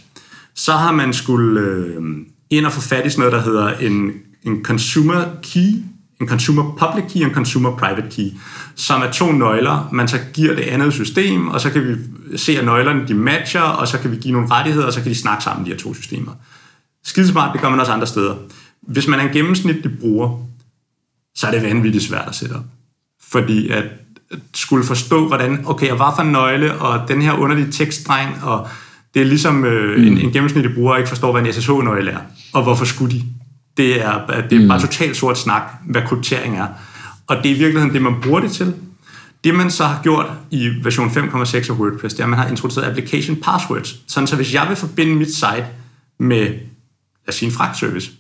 så har man skulle øh, ind og få fat i sådan noget, der hedder en, en consumer key, en consumer public key og en consumer private key, som er to nøgler, man så giver det andet system, og så kan vi se, at nøglerne de matcher, og så kan vi give nogle rettigheder, og så kan de snakke sammen, de her to systemer. Skidesmart, det gør man også andre steder. Hvis man er en gennemsnitlig bruger, så er det vanvittigt svært at sætte op. Fordi at skulle forstå, hvordan, okay, og hvad for en nøgle, og den her underlige tekststreng, og det er ligesom øh, en, en gennemsnitlig bruger ikke forstår, hvad en SSH-nøgle er, og hvorfor skulle de? Det er, det er bare totalt sort snak, hvad kryptering er. Og det er i virkeligheden det, man bruger det til. Det man så har gjort i version 5.6 af WordPress, det er, at man har introduceret application passwords. Sådan så hvis jeg vil forbinde mit site med, lad os sige en fragtservice,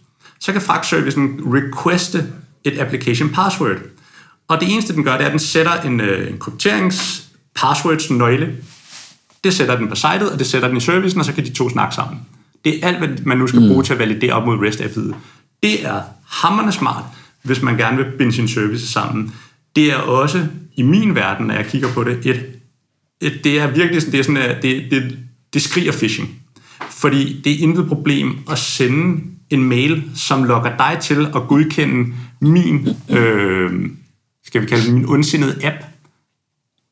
så kan fragtservicen requeste et application password. Og det eneste, den gør, det er, at den sætter en, øh, en krypterings passwords nøgle. Det sætter den på sitet, og det sætter den i servicen, og så kan de to snakke sammen. Det er alt, hvad man nu skal bruge til at validere op mod REST API'et. Det er hammerende smart, hvis man gerne vil binde sin service sammen. Det er også, i min verden, når jeg kigger på det, et, et det er virkelig sådan, det, er sådan, at det, det, det skriger phishing. Fordi det er intet problem at sende en mail, som lokker dig til at godkende min, øh, skal vi kalde det, min ondsindede app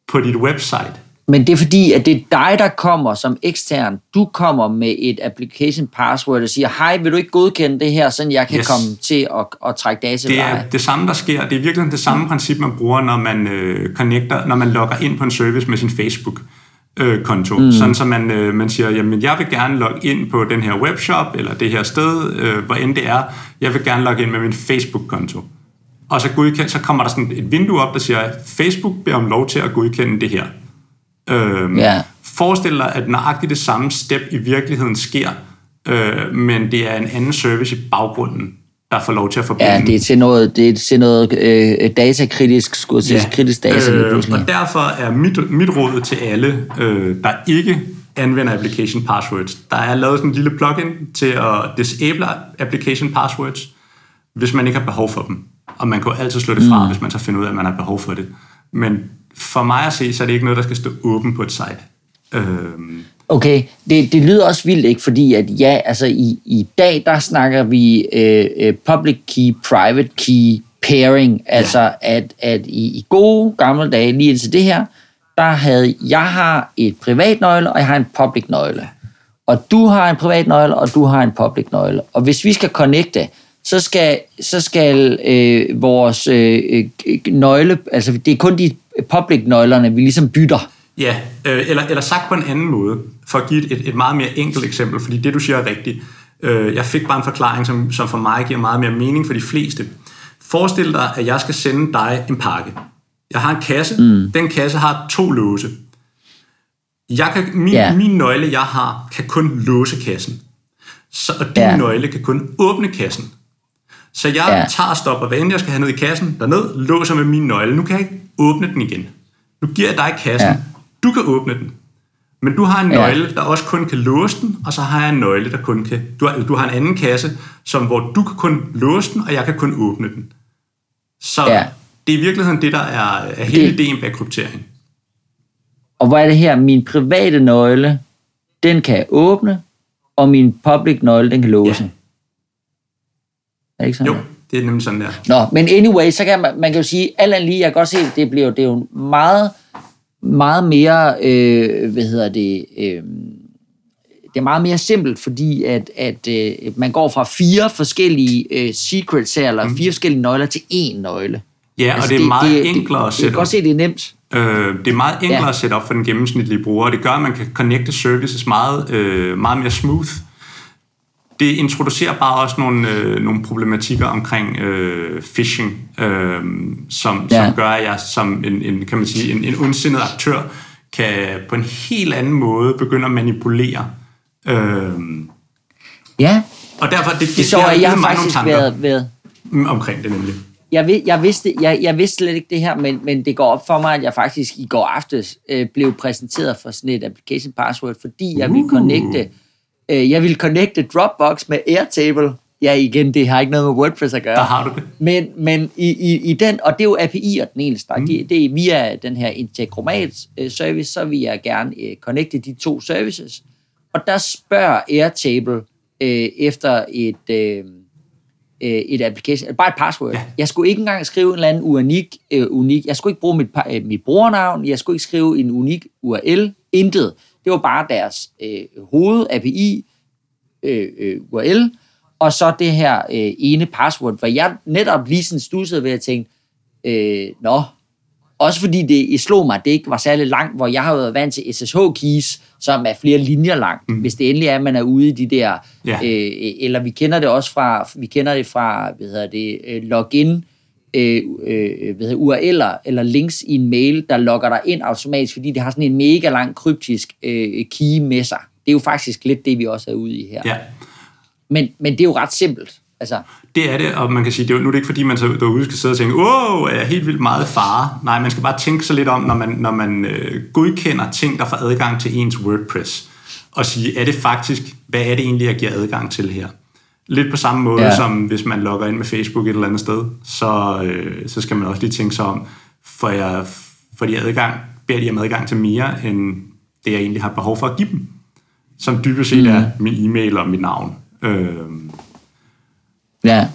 på dit website.
Men det er fordi, at det er dig, der kommer som ekstern. Du kommer med et application password og siger, hej, vil du ikke godkende det her, så jeg kan
Yes.
komme til at, at trække data
Det er
dig?
det samme, der sker. Det er virkelig det samme princip, man bruger, når man øh, connecter, når man logger ind på en service med sin Facebook øh, konto. Mm. Sådan så man, øh, man siger, jamen jeg vil gerne logge ind på den her webshop, eller det her sted, øh, hvor end det er. Jeg vil gerne logge ind med min Facebook-konto. Og så, godkend, så kommer der sådan et vindue op, der siger, Facebook beder om lov til at godkende det her. Øhm,
Ja.
Forestil dig, at nøjagtigt det samme step i virkeligheden sker, øh, men det er en anden service i baggrunden, der får lov til at forbinde.
Ja, det er til noget, det er til noget øh, datakritisk, skulle sige, kritisk data
øh, og derfor er mit, mit råd til alle, øh, der ikke anvender application passwords, der er lavet sådan en lille plugin til at disable application passwords, hvis man ikke har behov for dem. Og man kan jo altid slå det fra, mm. hvis man så finder ud af, at man har behov for det. Men for mig at se, så er det ikke noget, der skal stå åben på et site. Øh,
Okay, det, det lyder også vildt, ikke? Fordi at ja, altså i, i dag, der snakker vi øh, øh, public key, private key pairing. Altså ja. at, at i, i gode gamle dage, lige indtil det her, der havde, jeg har et privat nøgle, og jeg har en public nøgle. Og du har en privat nøgle, og du har en public nøgle. Og hvis vi skal connecte, så skal, så skal øh, vores øh, øh, nøgle, altså det er kun de public nøglerne, vi ligesom bytter.
Ja, øh, eller, eller sagt på en anden måde, for at give et, et, et meget mere enkelt eksempel, fordi det du siger er rigtigt. Øh, jeg fik bare en forklaring, som, som for mig giver meget mere mening for de fleste. Forestil dig, at jeg skal sende dig en pakke. Jeg har en kasse. Mm. Den kasse har to låse. Jeg kan, min,
Ja.
min nøgle, jeg har, kan kun låse kassen. Så, og din
Ja.
nøgle kan kun åbne kassen. Så jeg
Ja.
tager og stopper, hvad end jeg skal have ned i kassen, derned, låser med min nøgle. Nu kan jeg ikke åbne den igen. Nu giver jeg dig kassen.
Ja.
Du kan åbne den. Men du har en
Ja.
nøgle, der også kun kan låse den, og så har jeg en nøgle, der kun kan... Du har, du har en anden kasse, som, hvor du kan kun låse den, og jeg kan kun åbne den. Så
Ja.
det er i virkeligheden det, der er, er hele
Det-
ideen bag kryptering.
Og hvor er det her? Min private nøgle, den kan jeg åbne, og min public nøgle, den kan låse.
Ja.
Er det ikke sådan?
Jo, det er nemlig sådan der.
Nå, men anyway, så kan man, man kan jo sige, alt andet lige, jeg kan godt se, det bliver det er jo meget, meget mere, øh, hvad hedder det, øh, det er meget mere simpelt, fordi at, at øh, man går fra fire forskellige øh, secrets her, eller fire forskellige nøgler til én nøgle.
Ja, og det er meget enklere at
Jeg
sætte
kan
op.
godt se, det er nemt.
Øh, det er meget enklere
Ja.
at sætte op for den gennemsnitlige bruger, og det gør, at man kan connecte services meget, øh, meget mere smooth. Det introducerer bare også nogle, øh, nogle problematikker omkring øh, phishing, øh, som,
Ja.
som gør, at jeg som en, en, kan man sige, en, en ondsindet aktør kan på en helt anden måde begynde at manipulere. Øh,
Ja,
og derfor, det, det,
det sjovt, jeg har faktisk været, været,
mm, omkring det nemlig.
jeg, vid, jeg, vidste, jeg, jeg vidste slet ikke det her, men, men det går op for mig, at jeg faktisk i går aftes øh, blev præsenteret for sådan et application password, fordi jeg ville
Uh.
connecte, øh, jeg ville connecte Dropbox med Airtable. Ja, igen, det har ikke noget med WordPress at gøre.
Der har du det.
Men, men i, i, i den, og det er jo API'er den eneste, mm. det, det er via den her Integromat øh, service, så vil jeg gerne øh, connecte de to services. Og der spørger Airtable øh, efter et, øh, øh, et application, bare et password. Ja. Jeg skulle ikke engang skrive en eller anden unik, øh, unik. Jeg skulle ikke bruge mit, øh, mit brugernavn, jeg skulle ikke skrive en unik URL, intet. Det var bare deres øh, hoved API øh, øh, URL, og så det her øh, ene password, hvor jeg netop lige sådan stussede ved at tænke, øh, nå, også fordi det slog mig, at det ikke var særlig langt, hvor jeg har været vant til SSH-keys, som er flere linjer langt. Mm. Hvis det endelig er, at man er ude i de der,
Ja.
øh, eller vi kender det også fra, vi kender det fra, hvad hedder det, øh, login, øh, øh, hvad hedder, URL'er eller links i en mail, der logger dig ind automatisk, fordi det har sådan en mega lang kryptisk øh, key med sig. Det er jo faktisk lidt det, vi også er ude i her.
Ja.
Men, men det er jo ret simpelt. Altså,
Det er det, og man kan sige, det er, nu er det ikke fordi, man så derude skal sidde og tænke, wow, er jeg helt vildt meget fare? Nej, man skal bare tænke sig lidt om, når man, når man øh, godkender ting, der får adgang til ens WordPress, og sige, er det faktisk, hvad er det egentlig, jeg giver adgang til her? Lidt på samme måde,
Ja.
som hvis man logger ind med Facebook et eller andet sted, så, øh, så skal man også lige tænke sig om, for jeg, for de adgang, beder de om adgang til mere, end det, jeg egentlig har behov for at give dem, som dybest set mm. er min e-mail og mit navn. Øh,
ja.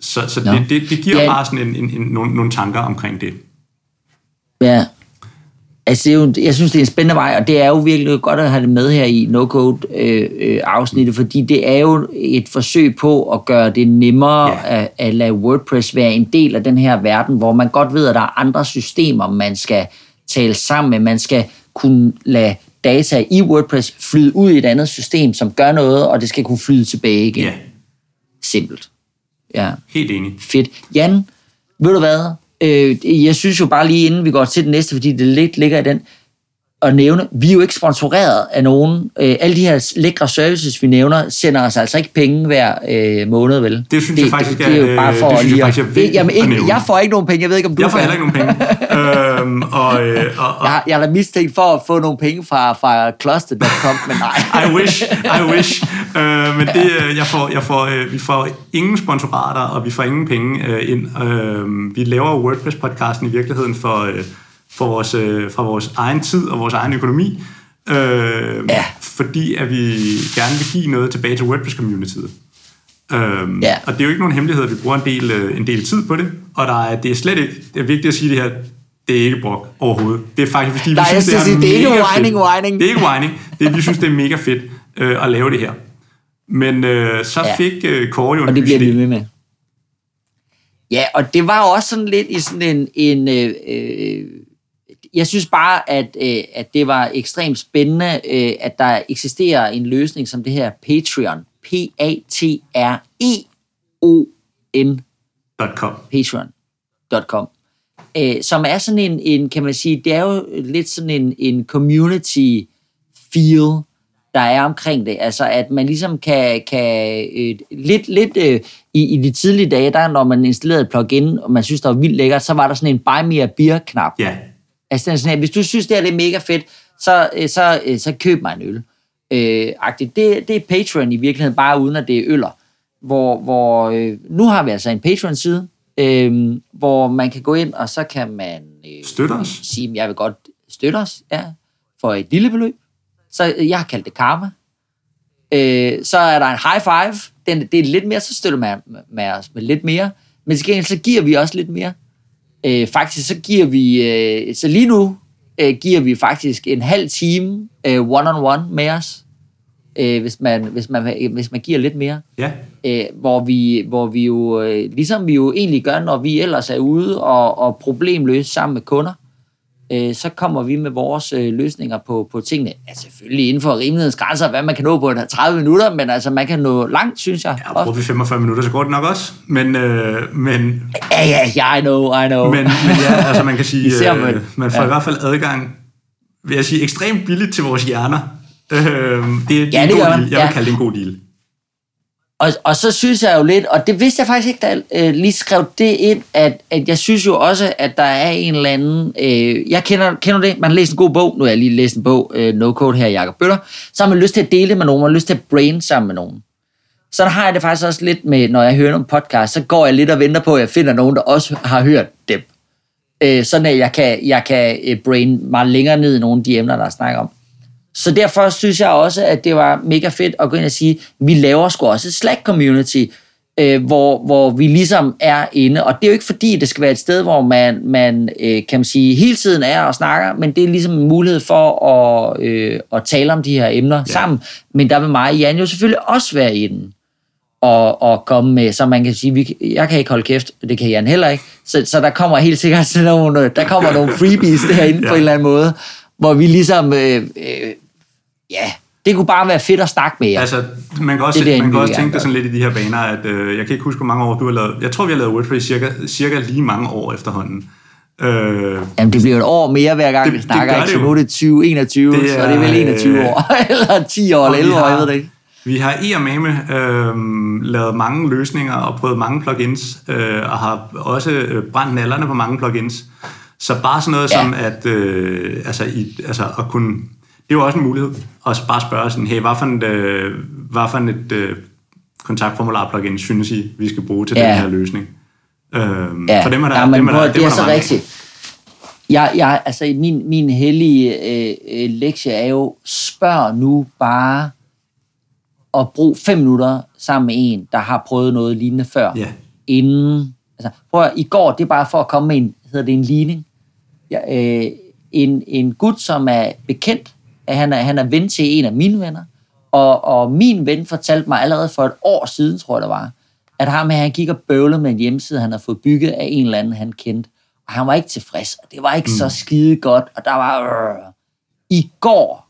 så, så
Nå.
det, det, det giver
ja.
bare sådan en, en, en, nogle, nogle tanker omkring det.
Ja. Altså, det er jo, jeg synes, det er en spændende vej, og det er jo virkelig godt at have det med her i no-code-afsnittet, fordi det er jo et forsøg på at gøre det nemmere
Ja.
at, at lade WordPress være en del af den her verden, hvor man godt ved, at der er andre systemer, man skal tale sammen med. Man skal kunne lade data i WordPress flyde ud i et andet system, som gør noget, og det skal kunne flyde tilbage igen.
Ja,
Simpelt. Ja.
helt enig.
Fedt. Jan, ved du hvad? Øh, jeg synes jo bare lige inden vi går til den næste, fordi det lidt ligger i den, at nævne, vi er jo ikke sponsoreret af nogen. Øh, alle de her lækre services, vi nævner, sender os altså ikke penge hver øh, måned, vel?
Det synes jeg faktisk
det, det er jo bare
øh,
for
det synes jeg faktisk
at,
vigtigt
jamen, ikke, jeg får ikke nogen penge, jeg ved ikke, om du
Jeg får heller ikke nogen penge. øhm, og, øh, og, og,
Jeg, har- jeg er da mistænkt for at få nogle penge fra, fra cluster.com, men nej.
I wish, I wish. Øh, men det, øh, jeg får, jeg får, øh, vi får ingen sponsorater, og vi får ingen penge øh, ind. Øh, vi laver WordPress-podcasten i virkeligheden for, øh, for vores, øh, fra vores egen tid og vores egen økonomi. Øh,
Ja.
Fordi at vi gerne vil give noget tilbage til WordPress-communityet. Øhm,
Ja.
Og det er jo ikke nogen hemmelighed, at vi bruger en del, øh, en del tid på det, og der er, det er slet ikke, det er vigtigt at sige det her, det er ikke brok overhovedet. Det er faktisk, fordi vi
Nej, jeg
synes, det er
det er ikke whining,
fedt.
whining.
Det er ikke whining. Det er, vi synes, det er mega fedt øh, at lave det her. Men øh, så
Ja.
fik øh, Kåre jo en
Og det bliver vi ved med. Ja, og det var også sådan lidt i sådan en... en øh, øh, jeg synes bare, at, øh, at det var ekstremt spændende, øh, at der eksisterer en løsning som det her Patreon. P-A-T-R-E-O-N
.com.
patreon.com. øh, som er sådan en, en, kan man sige, det er jo lidt sådan en, en community feel, der er omkring det. Altså, at man ligesom kan, kan øh, lidt, lidt øh, i, i de tidlige dage, der når man installerede et plugin, og man synes, det var vildt lækkert, så var der sådan en buy me a beer-knap.
Ja.
Altså, sådan, at hvis du synes, det her det er mega fedt, så, øh, så, øh, så køb mig en øl. Øh, agtigt. det, det er Patreon i virkeligheden, bare uden at det er øller. Hvor, hvor øh, nu har vi altså en Patreon-side, øh, hvor man kan gå ind, og så kan man øh,
Støtter os.
sige, at jeg vil godt støtte os ja, for et lille beløb. Så øh, jeg har kaldt det karma. Øh, så er der en high five. Den, det er lidt mere, så støtter man med os med lidt mere. Men til gengæld, så giver vi også lidt mere. Øh, faktisk, så giver vi, øh, så lige nu øh, giver vi faktisk en halv time øh, one-on-one med os, øh, hvis, man, hvis, man, hvis man giver lidt mere.
Ja.
Øh, hvor, vi, hvor vi jo, øh, ligesom vi jo egentlig gør, når vi ellers er ude og, og problemløse sammen med kunder, øh, så kommer vi med vores øh, løsninger på, på tingene. Ja, selvfølgelig inden for rimelighedens grænser, hvad man kan nå på 30 minutter, men altså man kan nå langt, synes jeg.
Ja, bruger vi 45 minutter, så går det nok også. Men, øh, men,
Ja, ja, ja, I know, I know.
men, men ja, altså man kan sige,
Især
øh,
med-
man får
ja.
i hvert fald adgang, vil jeg sige, ekstremt billigt til vores hjerner. Øh, det, det,
Ja,
er en
det
god deal. Jeg vil
Ja.
kalde det en god deal.
Og, og så synes jeg jo lidt, og det vidste jeg faktisk ikke, da jeg øh, lige skrev det ind, at, at jeg synes jo også, at der er en eller anden... Øh, jeg kender, kender det, man har læst en god bog, nu har jeg lige læst en bog, øh, No Code her, Jacob Bøtter, så har man lyst til at dele det med nogen, man har lyst til at brain sammen med nogen. Så har jeg det faktisk også lidt med, når jeg hører nogle podcast, så går jeg lidt og venter på, at jeg finder nogen, der også har hørt dem. Øh, sådan at jeg kan, jeg kan øh, brain meget længere ned i nogle af de emner, der er snakker om. Så derfor synes jeg også, at det var mega fedt at gå ind og sige, vi laver sgu også et Slack-community, øh, hvor, hvor vi ligesom er inde. Og det er jo ikke fordi, det skal være et sted, hvor man, man øh, kan man sige, hele tiden er og snakker, men det er ligesom en mulighed for at, øh, at tale om de her emner ja. sammen. Men der vil mig og Jan jo selvfølgelig også være inde og, og komme med, så man kan sige, vi, jeg kan ikke holde kæft, det kan Jan heller ikke, så, så der kommer helt sikkert sådan nogle, der kommer nogle freebies derinde ja. på en eller anden måde, hvor vi ligesom, øh, øh, ja, det kunne bare være fedt at snakke med jer.
Altså, man kan også,
Det det,
man kan også tænke det sådan lidt i de her baner, at øh, jeg kan ikke huske, hvor mange år du har lavet. Jeg tror, vi har lavet WordPress cirka, cirka lige mange år efterhånden. Øh,
Jamen, det bliver et år mere hver gang,
Det-
vi
det
snakker,
gør
ikke?
det
Så nu er det 2021,
Det
det er, så det er vel
er,
21
øh,
år, eller 10 år, eller
vi
11 år,
har-
jeg ved det ikke.
Vi har i og med øh, lavet mange løsninger og prøvet mange plugins, øh, og har også øh, brændt nallerne på mange plugins. Så bare sådan noget
Ja.
som at, øh, altså, i, altså at kunne, det er jo også en mulighed, at bare spørge sådan, hey, hvad for et, øh, hvad for et øh, kontaktformular plugin synes I, vi skal bruge til
Ja.
den her løsning? Øh,
Ja,
for dem er der,
ja, men
dem er der,
det
dem
er
der
så
mange
rigtigt. Jeg, jeg, altså, min, min hellige øh, øh, lektie er jo, spørg nu bare og brug fem minutter sammen med en, der har prøvet noget lignende før.
Ja.
Inden, altså, prøv at, i går, det er bare for at komme med en, hedder det en ligning. Ja, øh, en, en gut, som er bekendt, at han er, han er ven til en af mine venner, og, og min ven fortalte mig allerede for et år siden, tror jeg det var, at ham her, han gik og bøvlede med en hjemmeside, han havde fået bygget af en eller anden, han kendte. Og han var ikke tilfreds, og det var ikke mm. så skide godt, og der var... Øh. I går,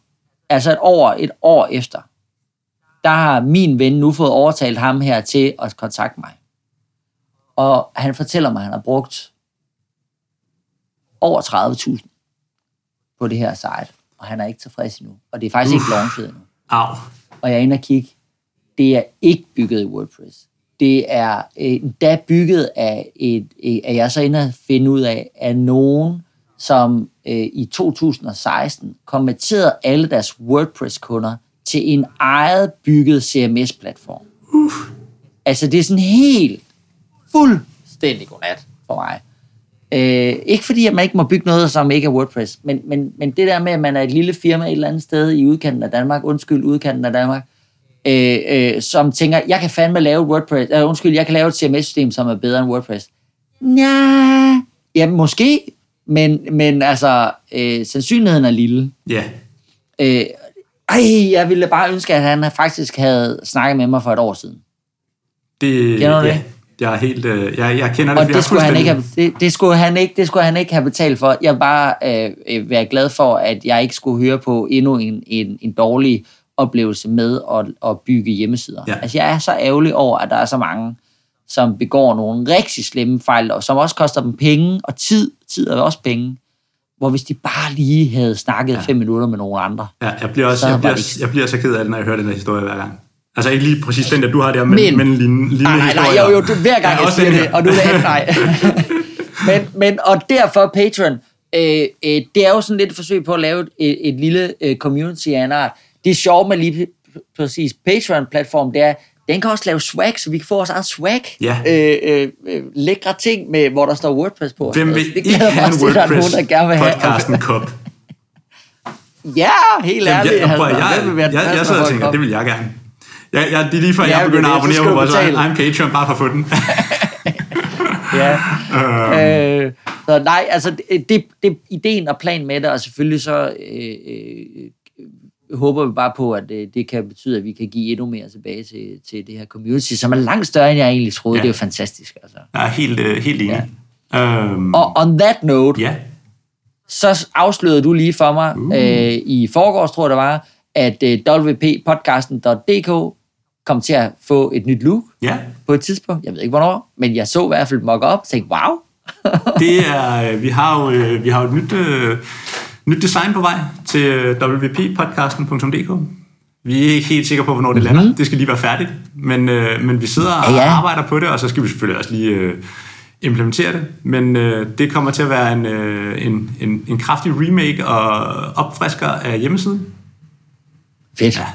altså et år, et år efter, der har min ven nu fået overtalt ham her til at kontakte mig. Og han fortæller mig, at han har brugt over 30.000 på det her site, og han er ikke tilfreds endnu. Og det er faktisk Uff. ikke launchet endnu.
Au.
Og jeg er inde og kigge. Det er ikke bygget i WordPress. Det er øh, endda bygget af, et, at jeg så inde og finde ud af, af nogen, som øh, i 2016 konverterede alle deres WordPress-kunder til en eget bygget CMS-platform. Uh. Altså, det er sådan helt fuldstændig godnat for mig. Øh, ikke fordi, at man ikke må bygge noget, som ikke er WordPress, men, men, men det der med, at man er et lille firma et eller andet sted i udkanten af Danmark, undskyld, udkanten af Danmark, øh, øh, som tænker, jeg kan fandme lave et WordPress, øh, undskyld, jeg kan lave et CMS-system, som er bedre end WordPress. Nja, ja, måske, men, men altså, øh, sandsynligheden er lille.
Ja.
Øh, ej, jeg ville bare ønske, at han faktisk havde snakket med mig for et år siden.
Det,
Kender du
ja,
det?
Jeg er helt, øh, jeg, jeg kender det,
Og det skulle, han ikke have, det, det, skulle han ikke, det skulle han ikke have betalt for. Jeg bare øh, øh, være glad for, at jeg ikke skulle høre på endnu en, en, en dårlig oplevelse med at, at bygge hjemmesider.
Ja.
Altså, jeg er så ærgerlig over, at der er så mange, som begår nogle rigtig slemme fejl, og som også koster dem penge og tid tid er også penge. Hvor hvis de bare lige havde snakket ja. fem minutter med nogle andre.
Ja, jeg bliver, også,
Så
jeg, bliver,
ikke-
jeg bliver så ked af det, når jeg hører den her historie hver gang. Altså ikke lige præcis den der, du har der, men,
Men-
men, lignende,
Nej, nej, nej,
historier.
jo, jo, du, hver gang
Ja,
jeg siger det, og nu er det ikke nej. men, men, og derfor Patreon, øh, øh, det er jo sådan lidt et forsøg på at lave et, et lille øh, community af en art. Det sjove med lige præcis Patreon-platform, det er, den kan også lave swag, så vi kan få vores eget swag.
Ja.
Øh, øh, øh, lækre ting, med, hvor der står WordPress på.
Hvem vil
Altså, det
ikke have en
også til, at der er nogen, der gerne vil have.
WordPress-podcasten kop?
Ja, helt
Jamen,
ærligt.
jeg, jeg, jeg,
være
jeg, jeg, jeg
første,
sidder og tænker, det vil jeg gerne. Jeg, jeg, det er lige før,
Ja,
jeg begynder
er
at abonnere på vores egen Patreon, bare for at få den.
Ja. øh, så nej, altså det, det, det, ideen og planen med det, og selvfølgelig så øh, øh, håber vi bare på, at øh, det kan betyde, at vi kan give endnu mere tilbage til, til det her community, som er langt større, end jeg egentlig troede.
Ja.
Det er jo fantastisk, altså.
Jeg er helt, øh, helt enig. Øhm,
Og on that note,
ja,
så afslørede du lige for mig uh. øh, i forgårs, tror jeg det var, at øh, wppodcasten.dk kom til at få et nyt look
ja.
på et tidspunkt. Jeg ved ikke hvornår, men jeg så i hvert fald mock op og tænkte, wow,
Det er, øh, vi har jo, øh, vi har jo et nyt, øh, nyt design på vej til øh, wppodcasten.dk. Vi er ikke helt sikre på, hvornår det lander. Det skal lige være færdigt. Men, øh, men vi sidder og
Mhm. Ja, ja.
arbejder på det, og så skal vi selvfølgelig også lige øh, implementere det. Men øh, det kommer til at være en, øh, en, en, en kraftig remake og opfrisker af hjemmesiden.
fedt. Ja.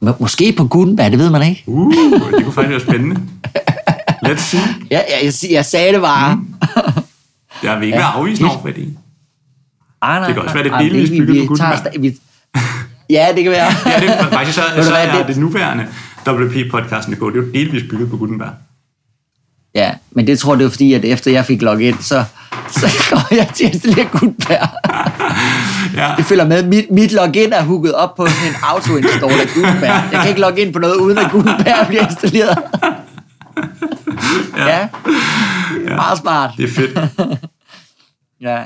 Må- Måske på Gutenberg, det ved man ikke.
Uh, det kunne faktisk være spændende. Let's see.
Ja, ja, jeg, jeg sagde det bare. Mm.
Jeg vil ikke
Ja.
være afvisende over for det.
Ah, nej,
Det kan også være, det er
nej,
delvist
vi-
bygget
vi
på
tager
Gutenberg.
sta- vi- Ja, det kan være.
Ja, det er faktisk så, så er
det-
det nuværende WP-podcasten, det går. Det er jo delvist bygget på Gutenberg.
Ja, men det tror jeg, det var fordi, at efter jeg fik logget ind, så, så kom jeg til at installere Gutenberg.
Ja,
Det følger med. Mit, mit login er hooket op på en auto-install af Gutenberg. Jeg kan ikke logge ind på noget, uden at Gutenberg bliver installeret. Ja, det er meget smart.
det er fedt.
Ja.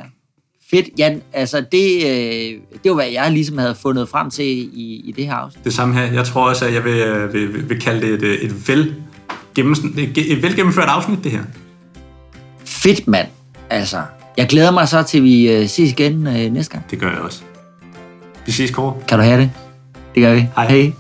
Fedt, Jan. Altså, det, øh, det var, hvad jeg ligesom havde fundet frem til i, i det her afsnit.
Det samme her. Jeg tror også, at jeg vil, øh, vil, vil, kalde det et, øh, et, vel, gennems, et, et velgennemført afsnit, det her.
Fedt, mand. Altså, jeg glæder mig så til, vi øh, ses igen øh, næste gang.
Det gør jeg også. Vi ses, Kåre.
Kan du have det? Det gør vi.
Hej.
Hej.